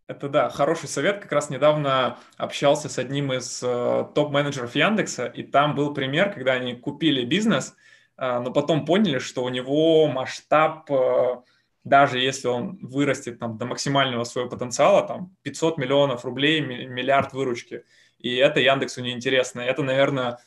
Это да, хороший совет. Как раз недавно общался с одним из э, топ-менеджеров Яндекса, и там был пример, когда они купили бизнес, э, но потом поняли, что у него масштаб э, даже если он вырастет там, до максимального своего потенциала, там 500 миллионов рублей, миллиард выручки, и это Яндексу неинтересно. Это, наверное,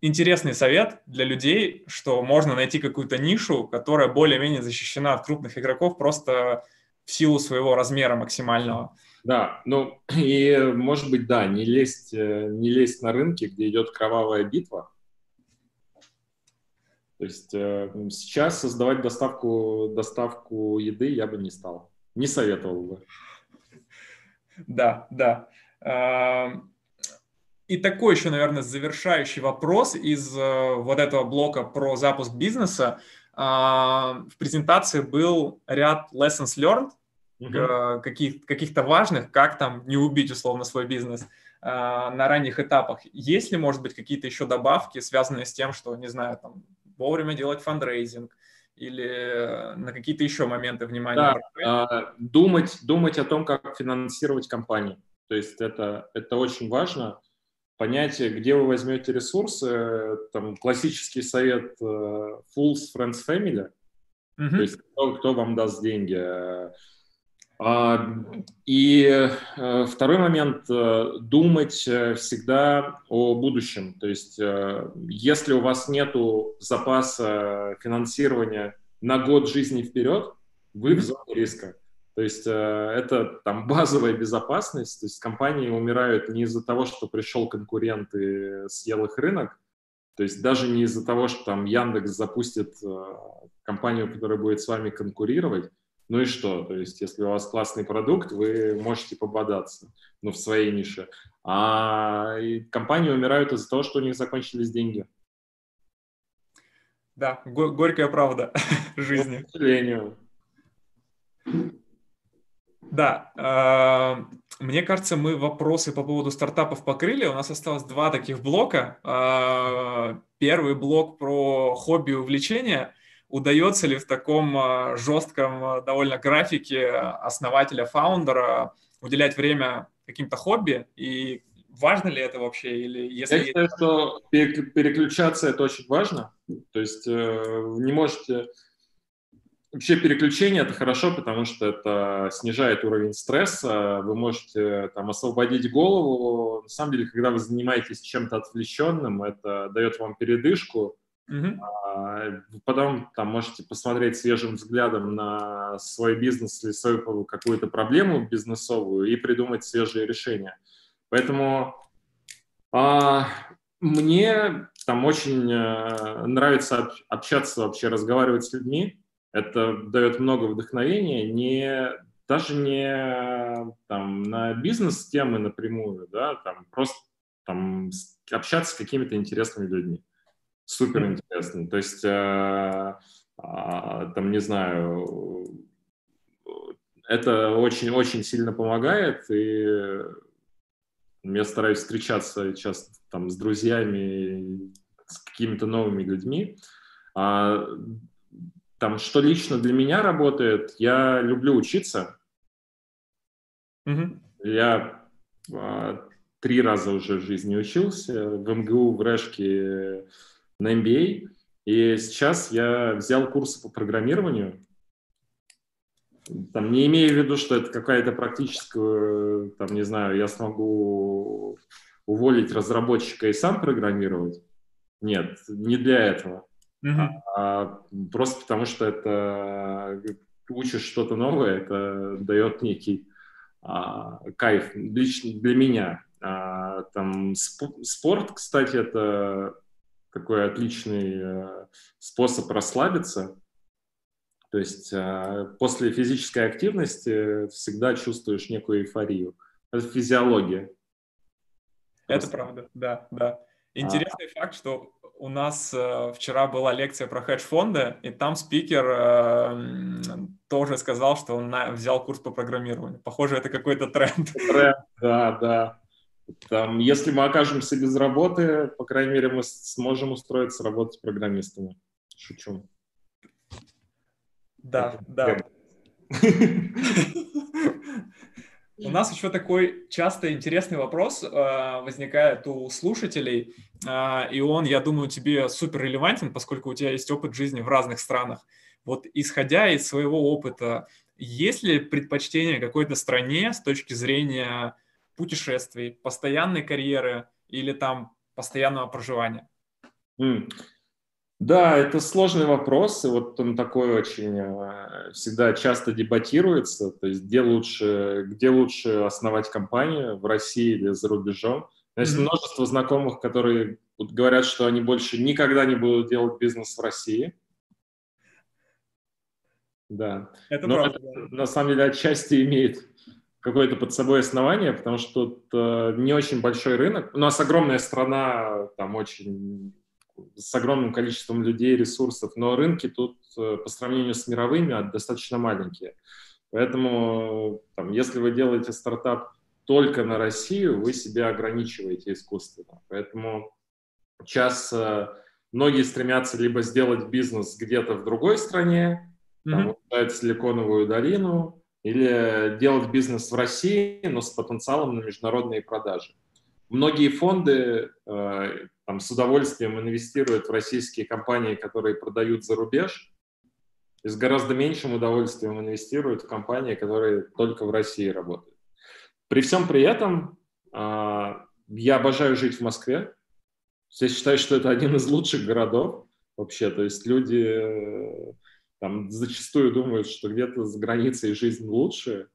интересный совет для людей, что можно найти какую-то нишу, которая более-менее защищена от крупных игроков просто в силу своего размера максимального. Да, ну <clears throat> и может быть, да, не лезть, э, не лезть на рынки, где идет кровавая битва, то есть э, сейчас создавать доставку, доставку еды я бы не стал. Не советовал бы. Да, да. И такой еще, наверное, завершающий вопрос из э, вот этого блока про запуск бизнеса. В презентации был ряд lessons learned, угу. каких, каких-то важных, как там не убить условно свой бизнес на ранних этапах. Есть ли, может быть, какие-то еще добавки, связанные с тем, что, не знаю, там вовремя делать фандрейзинг или на какие-то еще моменты внимания? Да, думать, думать о том, как финансировать компанию. То есть это, это очень важно. Понятие, где вы возьмете ресурсы, там классический совет э, Fools, Friends, Family, mm-hmm. то есть кто, кто вам даст деньги. А, и э, второй момент э, – думать всегда о будущем. То есть если у вас нет запаса финансирования на год жизни вперед, вы в зоне риска. То есть это там <laughs> базовая безопасность. То есть компании умирают не из-за того, что пришел конкурент и съел их рынок, то есть даже не из-за того, что там Яндекс запустит компанию, которая будет с вами конкурировать, ну и что? То есть, если у вас классный продукт, вы можете пободаться, ну, в своей нише. А компании умирают из-за того, что у них закончились деньги. Да, го- горькая правда <laughs> жизни. К сожалению. Да, э, мне кажется, мы вопросы по поводу стартапов покрыли. У нас осталось два таких блока. Э, первый блок про хобби и увлечения – удается ли в таком а, жестком а, довольно графике основателя, фаундера уделять время каким-то хобби и важно ли это вообще или если я считаю, что переключаться это очень важно то есть э, не можете вообще переключение это хорошо потому что это снижает уровень стресса вы можете там освободить голову на самом деле когда вы занимаетесь чем-то отвлеченным это дает вам передышку. А, потом там можете посмотреть свежим взглядом на свой бизнес или свою какую-то проблему бизнесовую и придумать свежие решения. Поэтому а, мне там очень а, нравится общаться вообще, разговаривать с людьми. Это дает много вдохновения, не даже не там на бизнес-темы напрямую, да, там просто там общаться с какими-то интересными людьми. Супер интересно. То есть, э, э, там, не знаю, это очень-очень сильно помогает, и я стараюсь встречаться сейчас там с друзьями, с какими-то новыми людьми. А, там, что лично для меня работает, я люблю учиться. Mm-hmm. Я а, три раза уже в жизни учился. В МГУ, в Решке на MBA, и сейчас я взял курсы по программированию. Там, не имея в виду, что это какая-то практическая, там, не знаю, я смогу уволить разработчика и сам программировать. Нет, не для этого. Mm-hmm. А, просто потому что это учишь что-то новое, это дает некий а, кайф лично для меня. А, там сп- спорт, кстати, это такой отличный а, способ расслабиться. То есть а, после физической активности всегда чувствуешь некую эйфорию. Это физиология. Это правда, да, да. А. Интересный а... факт, что у нас э, вчера была лекция про хедж-фонды, и там спикер э, тоже сказал, что он взял курс по программированию. Похоже, это какой-то тренд. <laughs> Тренд, да, да. Там, если мы окажемся без работы, по крайней мере, мы сможем устроиться работать программистами. Шучу. Да, да. <laughs> У нас еще такой часто интересный вопрос э, возникает у слушателей, э, и он, я думаю, тебе супер релевантен, поскольку у тебя есть опыт жизни в разных странах. Вот исходя из своего опыта, есть ли предпочтение какой-то стране с точки зрения путешествий, постоянной карьеры или там постоянного проживания? Mm. Да, это сложный вопрос, и вот он такой очень э, всегда часто дебатируется, то есть где лучше, где лучше основать компанию, в России или за рубежом. Есть mm-hmm. множество знакомых, которые говорят, что они больше никогда не будут делать бизнес в России. Да. Это Но правда. это на самом деле отчасти имеет какое-то под собой основание, потому что тут э, не очень большой рынок. У нас огромная страна, там очень с огромным количеством людей, ресурсов, но рынки тут э, по сравнению с мировыми достаточно маленькие. Поэтому, там, если вы делаете стартап только на Россию, вы себя ограничиваете искусственно. Поэтому сейчас э, многие стремятся либо сделать бизнес где-то в другой стране, mm-hmm. там, Силиконовую долину, или делать бизнес в России, но с потенциалом на международные продажи. Многие фонды э, там, с удовольствием инвестируют в российские компании, которые продают за рубеж, и с гораздо меньшим удовольствием инвестируют в компании, которые только в России работают. При всем при этом э, я обожаю жить в Москве. Я считаю, что это один из лучших городов вообще. То есть люди э, там зачастую думают, что где-то за границей жизнь лучше.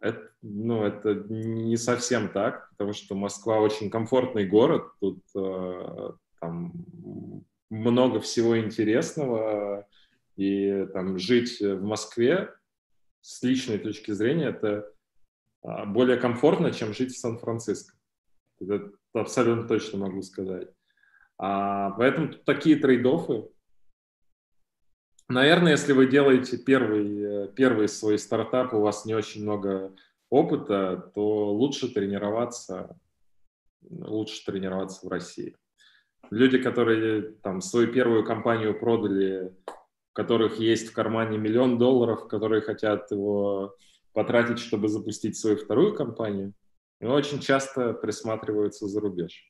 Это, ну, это не совсем так, потому что Москва очень комфортный город, тут э, там много всего интересного, и там жить в Москве с личной точки зрения это э, более комфортно, чем жить в Сан-Франциско. Это абсолютно точно могу сказать. А, поэтому тут такие трейдофы. Наверное, если вы делаете первый, э, первый свой стартап, у вас не очень много опыта, то лучше тренироваться, лучше тренироваться в России. Люди, которые там свою первую компанию продали, у которых есть в кармане миллион долларов, которые хотят его потратить, чтобы запустить свою вторую компанию, очень часто присматриваются за рубеж.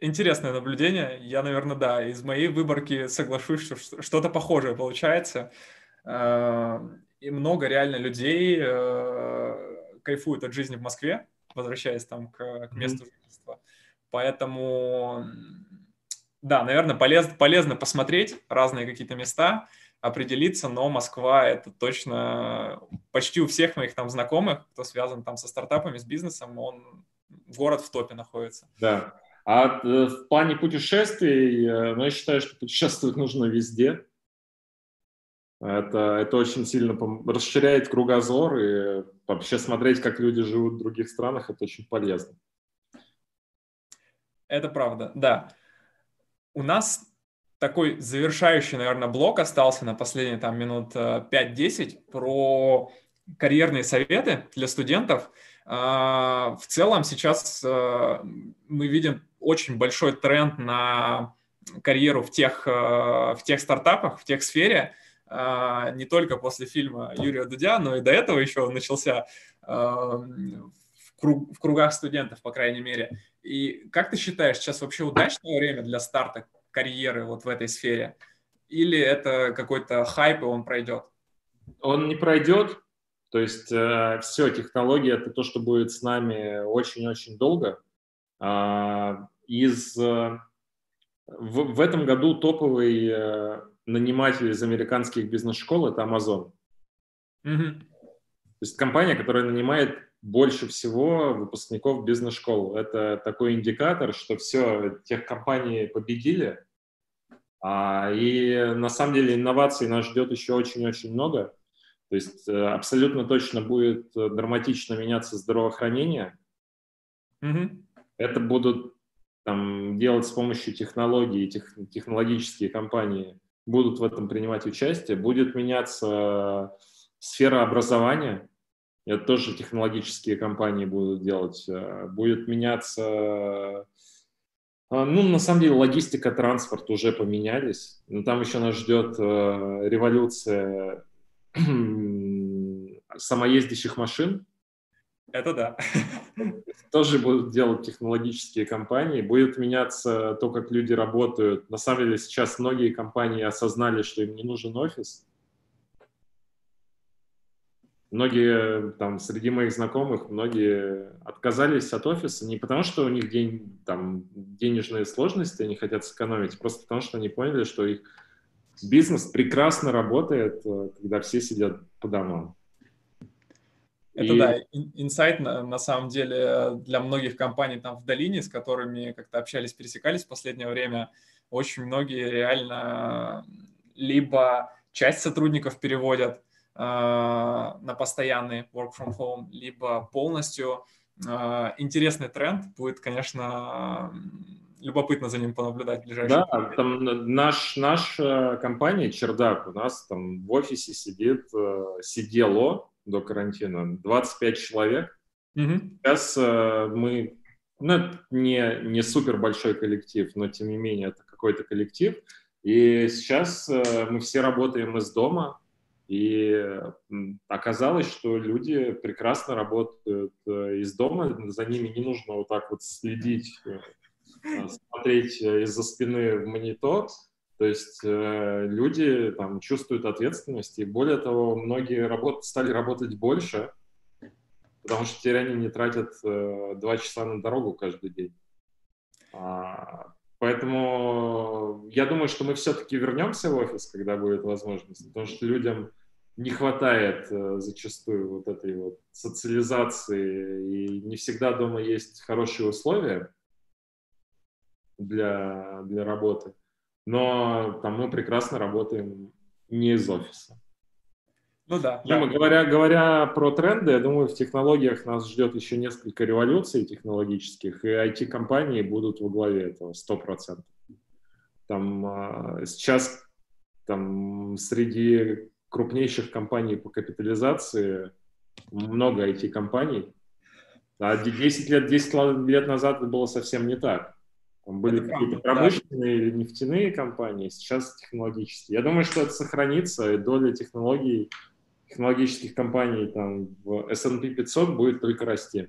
Интересное наблюдение. Я, наверное, да, из моей выборки соглашусь, что что-то похожее получается. Э, и много реально людей э, кайфуют от жизни в Москве, возвращаясь там к, к месту жительства. Поэтому, да, наверное, полез, полезно посмотреть разные какие-то места, определиться, но Москва это точно почти у всех моих там знакомых, кто связан там со стартапами, с бизнесом, он город в топе находится. Да, а в плане путешествий, э, ну, я считаю, что путешествовать нужно везде. Это, это очень сильно расширяет кругозор, и вообще смотреть, как люди живут в других странах, это очень полезно. Это правда, да. У нас такой завершающий, наверное, блок остался на последние там минут 5-10 э, про карьерные советы для студентов. А, в целом сейчас мы видим очень большой тренд на карьеру в тех, э, в тех стартапах, в тех сфере, э, не только после фильма Юрия Дудя, но и до этого еще начался э, в, круг, в кругах студентов, по крайней мере. И как ты считаешь, сейчас вообще удачное время для старта карьеры вот в этой сфере? Или это какой-то хайп, и он пройдет? Он не пройдет. То есть э, все, технология — это то, что будет с нами очень-очень долго — А, из, в, в этом году топовый э, наниматель из американских бизнес-школ – это Amazon. Mm-hmm. То есть компания, которая нанимает больше всего выпускников бизнес-школ. Это такой индикатор, что все, тех компаний победили. А, и на самом деле инноваций нас ждет еще очень-очень много. То есть э, абсолютно точно будет э, драматично меняться здравоохранение. Mm-hmm. Это будут там, делать с помощью технологий, тех, технологические компании будут в этом принимать участие. Будет меняться сфера образования, это тоже технологические компании будут делать. Э, будет меняться... Э, ну, на самом деле, логистика, транспорт уже поменялись. Но там еще нас ждет э, революция <clears throat> самоездящих машин. Это да. Тоже будут делать технологические компании. Будет меняться то, как люди работают. На самом деле сейчас многие компании осознали, что им не нужен офис. Многие там среди моих знакомых, многие отказались от офиса не потому, что у них день, там, денежные сложности, они хотят сэкономить, просто потому что они поняли, что их бизнес прекрасно работает, э, когда все сидят по домам. Это и... да, инсайт на, на самом деле для многих компаний там в долине, с которыми как-то общались, пересекались в последнее время, очень многие реально либо часть сотрудников переводят, а, на постоянный work from home, либо полностью. А, интересный тренд. Будет, конечно, любопытно за ним понаблюдать в ближайшее Да, там наш, наша компания Чердак, у нас там в офисе сидит, э, сидело до карантина 25 человек. Угу. Сейчас э, мы, ну, это не, не супер большой коллектив, но тем не менее это какой-то коллектив. И сейчас э, мы все работаем из дома, и оказалось, что люди прекрасно работают э, из дома, за ними не нужно вот так вот следить, э, смотреть из-за спины в монитор. То есть люди там чувствуют ответственность, и более того, многие работ, стали работать больше, потому что теперь они не тратят два часа на дорогу каждый день. А, Поэтому я думаю, что мы все-таки вернемся в офис, когда будет возможность, потому что людям не хватает э, зачастую вот этой вот социализации, и не всегда дома есть хорошие условия для, для работы. Но там мы прекрасно работаем не из офиса. Ну да. да. Говоря, говоря про тренды, я думаю, в технологиях нас ждет еще несколько революций технологических, и IT-компании будут во главе этого, 100%. Там а, сейчас там среди крупнейших компаний по капитализации много IT-компаний. А 10 лет, 10 лет назад это было совсем не так. Там были какие-то промышленные или нефтяные компании, сейчас технологические. Я думаю, что это сохранится, и доля технологий технологических компаний там, в S&P 500 будет только расти.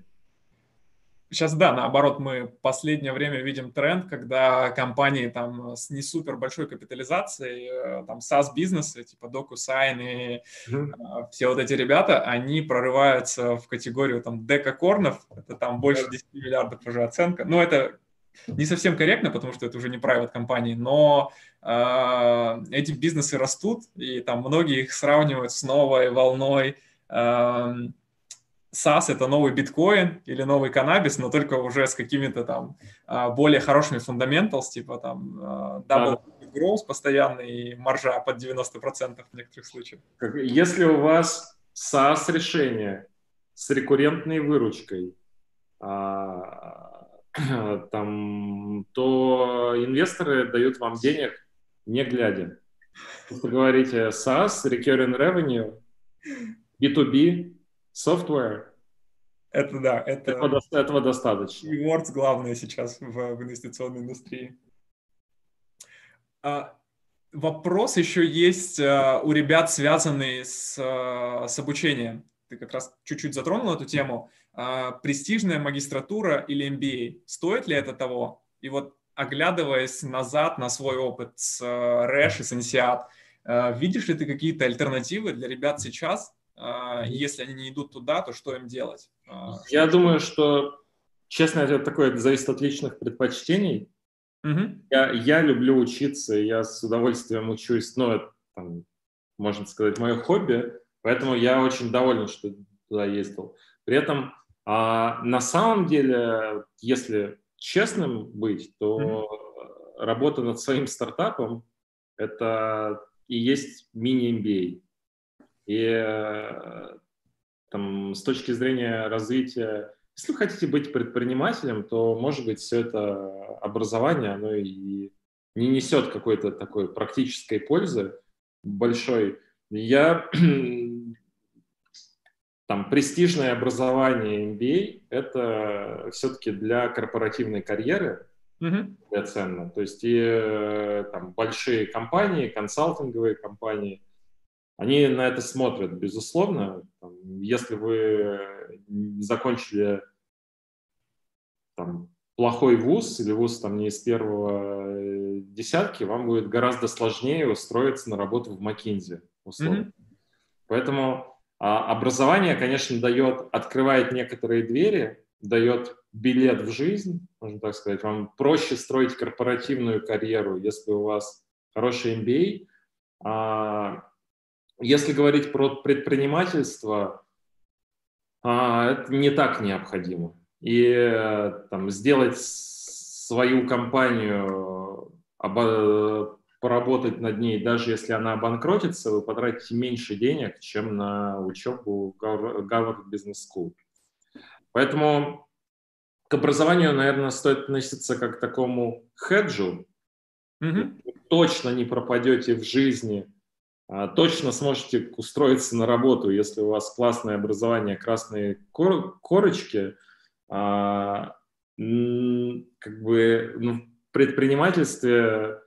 Сейчас, да, наоборот, мы в последнее время видим тренд, когда компании там с не супер большой капитализацией, э, там SaaS-бизнесы, типа DocuSign и mm-hmm. все вот эти ребята, они прорываются в категорию там декакорнов, это там больше 10 миллиардов уже оценка. Ну, это не совсем корректно, потому что это уже не private компании, но э, эти бизнесы растут, и там многие их сравнивают с новой волной э, SaaS — это новый биткоин или новый каннабис, но только уже с какими-то там э, более хорошими фундаменталс, типа там э, double да. growth постоянный и маржа под 90% в некоторых случаях. Если у вас SaaS-решение с рекуррентной выручкой, а, <clears throat> там, то инвесторы дают вам денег не глядя. Вы говорите SaaS, Recurring Revenue, B2B, Software. Это да, это... Этого, этого достаточно. Rewards главное сейчас в, в инвестиционной индустрии. А, вопрос еще есть а, у ребят, связанный с, а, с обучением. Ты как раз чуть-чуть затронул эту тему. А, престижная магистратура или MBA, стоит ли это того? И вот оглядываясь назад на свой опыт с РЭШ и с а, видишь ли ты какие-то альтернативы для ребят сейчас? А, если они не идут туда, то что им делать? Я думаю, что честно, это такое зависит от личных предпочтений. Угу. Я, я люблю учиться, я с удовольствием учусь, ну, это, там, можно сказать, мое хобби, поэтому я очень доволен, что туда ездил. При этом а, на самом деле, если честным быть, то mm-hmm. работа над своим стартапом – это и есть мини-MBA. И э, там, с точки зрения развития, если вы хотите быть предпринимателем, то, может быть, все это образование, оно и не несет какой-то такой практической пользы большой. Я там престижное образование MBA – это все-таки для корпоративной карьеры mm-hmm. ценно. То есть и э, там большие компании, консалтинговые компании, они на это смотрят, безусловно. Там, если вы закончили там, плохой вуз или вуз там не из первого э, десятки, вам будет гораздо сложнее устроиться на работу в McKinsey, условно. Mm-hmm. Поэтому а образование, конечно, дает, открывает некоторые двери, дает билет в жизнь, можно так сказать. Вам проще строить корпоративную карьеру, если у вас хороший MBA. А, если говорить про предпринимательство, а, это не так необходимо. И там, сделать свою компанию, поработать над ней, даже если она обанкротится, вы потратите меньше денег, чем на учебу в Harvard Business School. Поэтому к образованию, наверное, стоит относиться как к такому хеджу. Mm-hmm. Вы точно не пропадете в жизни, а точно сможете устроиться на работу, если у вас классное образование, красные кор- корочки. А, как бы ну, в предпринимательстве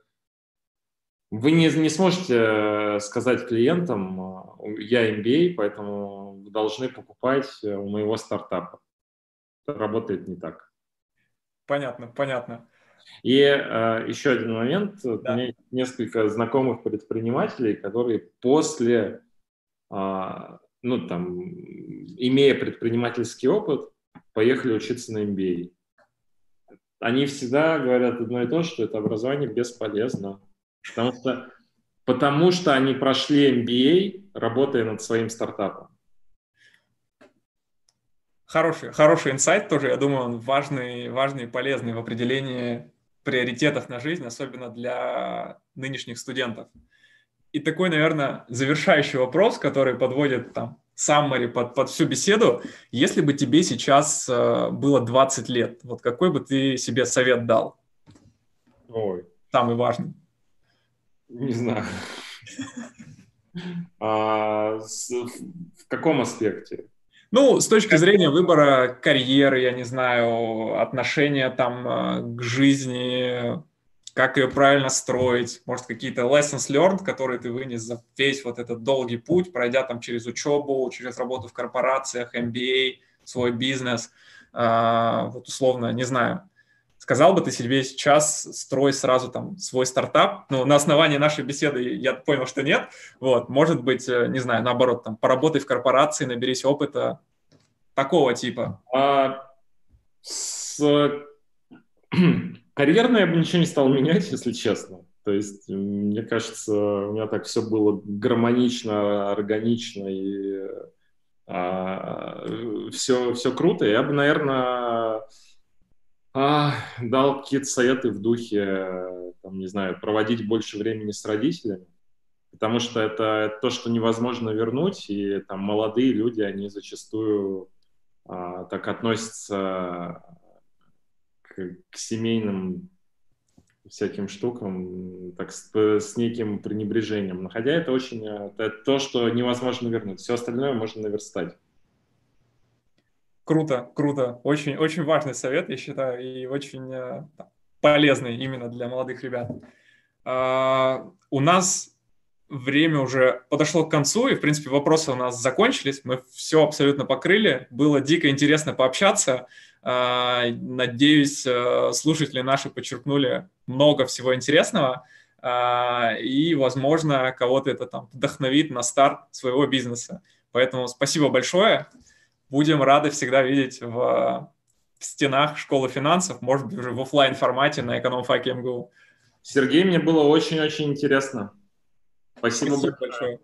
вы не, не сможете э, сказать клиентам, э, я MBA, поэтому вы должны покупать э, у моего стартапа. Это работает не так. Понятно, понятно. И э, еще один момент. Да. У меня есть несколько знакомых предпринимателей, которые после, э, ну там, имея предпринимательский опыт, поехали учиться на MBA. Они всегда говорят одно и то, что это образование бесполезно Потому что, потому что они прошли MBA, работая над своим стартапом. Хороший, хороший инсайт тоже, я думаю, он важный, важный и полезный в определении приоритетов на жизнь, особенно для нынешних студентов. И такой, наверное, завершающий вопрос, который подводит там саммари под, под всю беседу. Если бы тебе сейчас э, было 20 лет, вот какой бы ты себе совет дал? Ой. Самый важный. Не знаю. <laughs> А, в каком аспекте? Ну, с точки зрения выбора карьеры, я не знаю, отношения там э, к жизни, как ее правильно строить, может, какие-то lessons learned, которые ты вынес за весь вот этот долгий путь, пройдя там через учебу, через работу в корпорациях, MBA, свой бизнес, а, вот условно, не знаю, сказал бы ты себе сейчас строй сразу там свой стартап? Ну, на основании нашей беседы я понял, что нет. Вот, может быть, э, не знаю, наоборот, там, поработай в корпорации, наберись опыта такого типа. А, с... <clears throat> Карьерно я бы ничего не стал менять, если честно. То есть, мне кажется, у меня так все было гармонично, органично и а, все, все круто. Я бы, наверное, а, дал какие-то советы в духе, там, не знаю, проводить больше времени с родителями, потому что это то, что невозможно вернуть, и там молодые люди, они зачастую а, так относятся к, к семейным всяким штукам так с, с неким пренебрежением. Но хотя это очень это то, что невозможно вернуть. Все остальное можно наверстать. Круто, круто. Очень, очень важный совет, я считаю, и очень э, полезный именно для молодых ребят. Uh, у нас время уже подошло к концу, и, в принципе, вопросы у нас закончились. Мы все абсолютно покрыли. Было дико интересно пообщаться. Uh, надеюсь, uh, слушатели наши подчеркнули много всего интересного. И, возможно, кого-то это там вдохновит на старт своего бизнеса. Поэтому спасибо большое. Будем рады всегда видеть в в стенах школы финансов, может быть, уже в офлайн формате на эконом-факе МГУ. Сергей, мне было очень-очень интересно. Спасибо, Спасибо большое.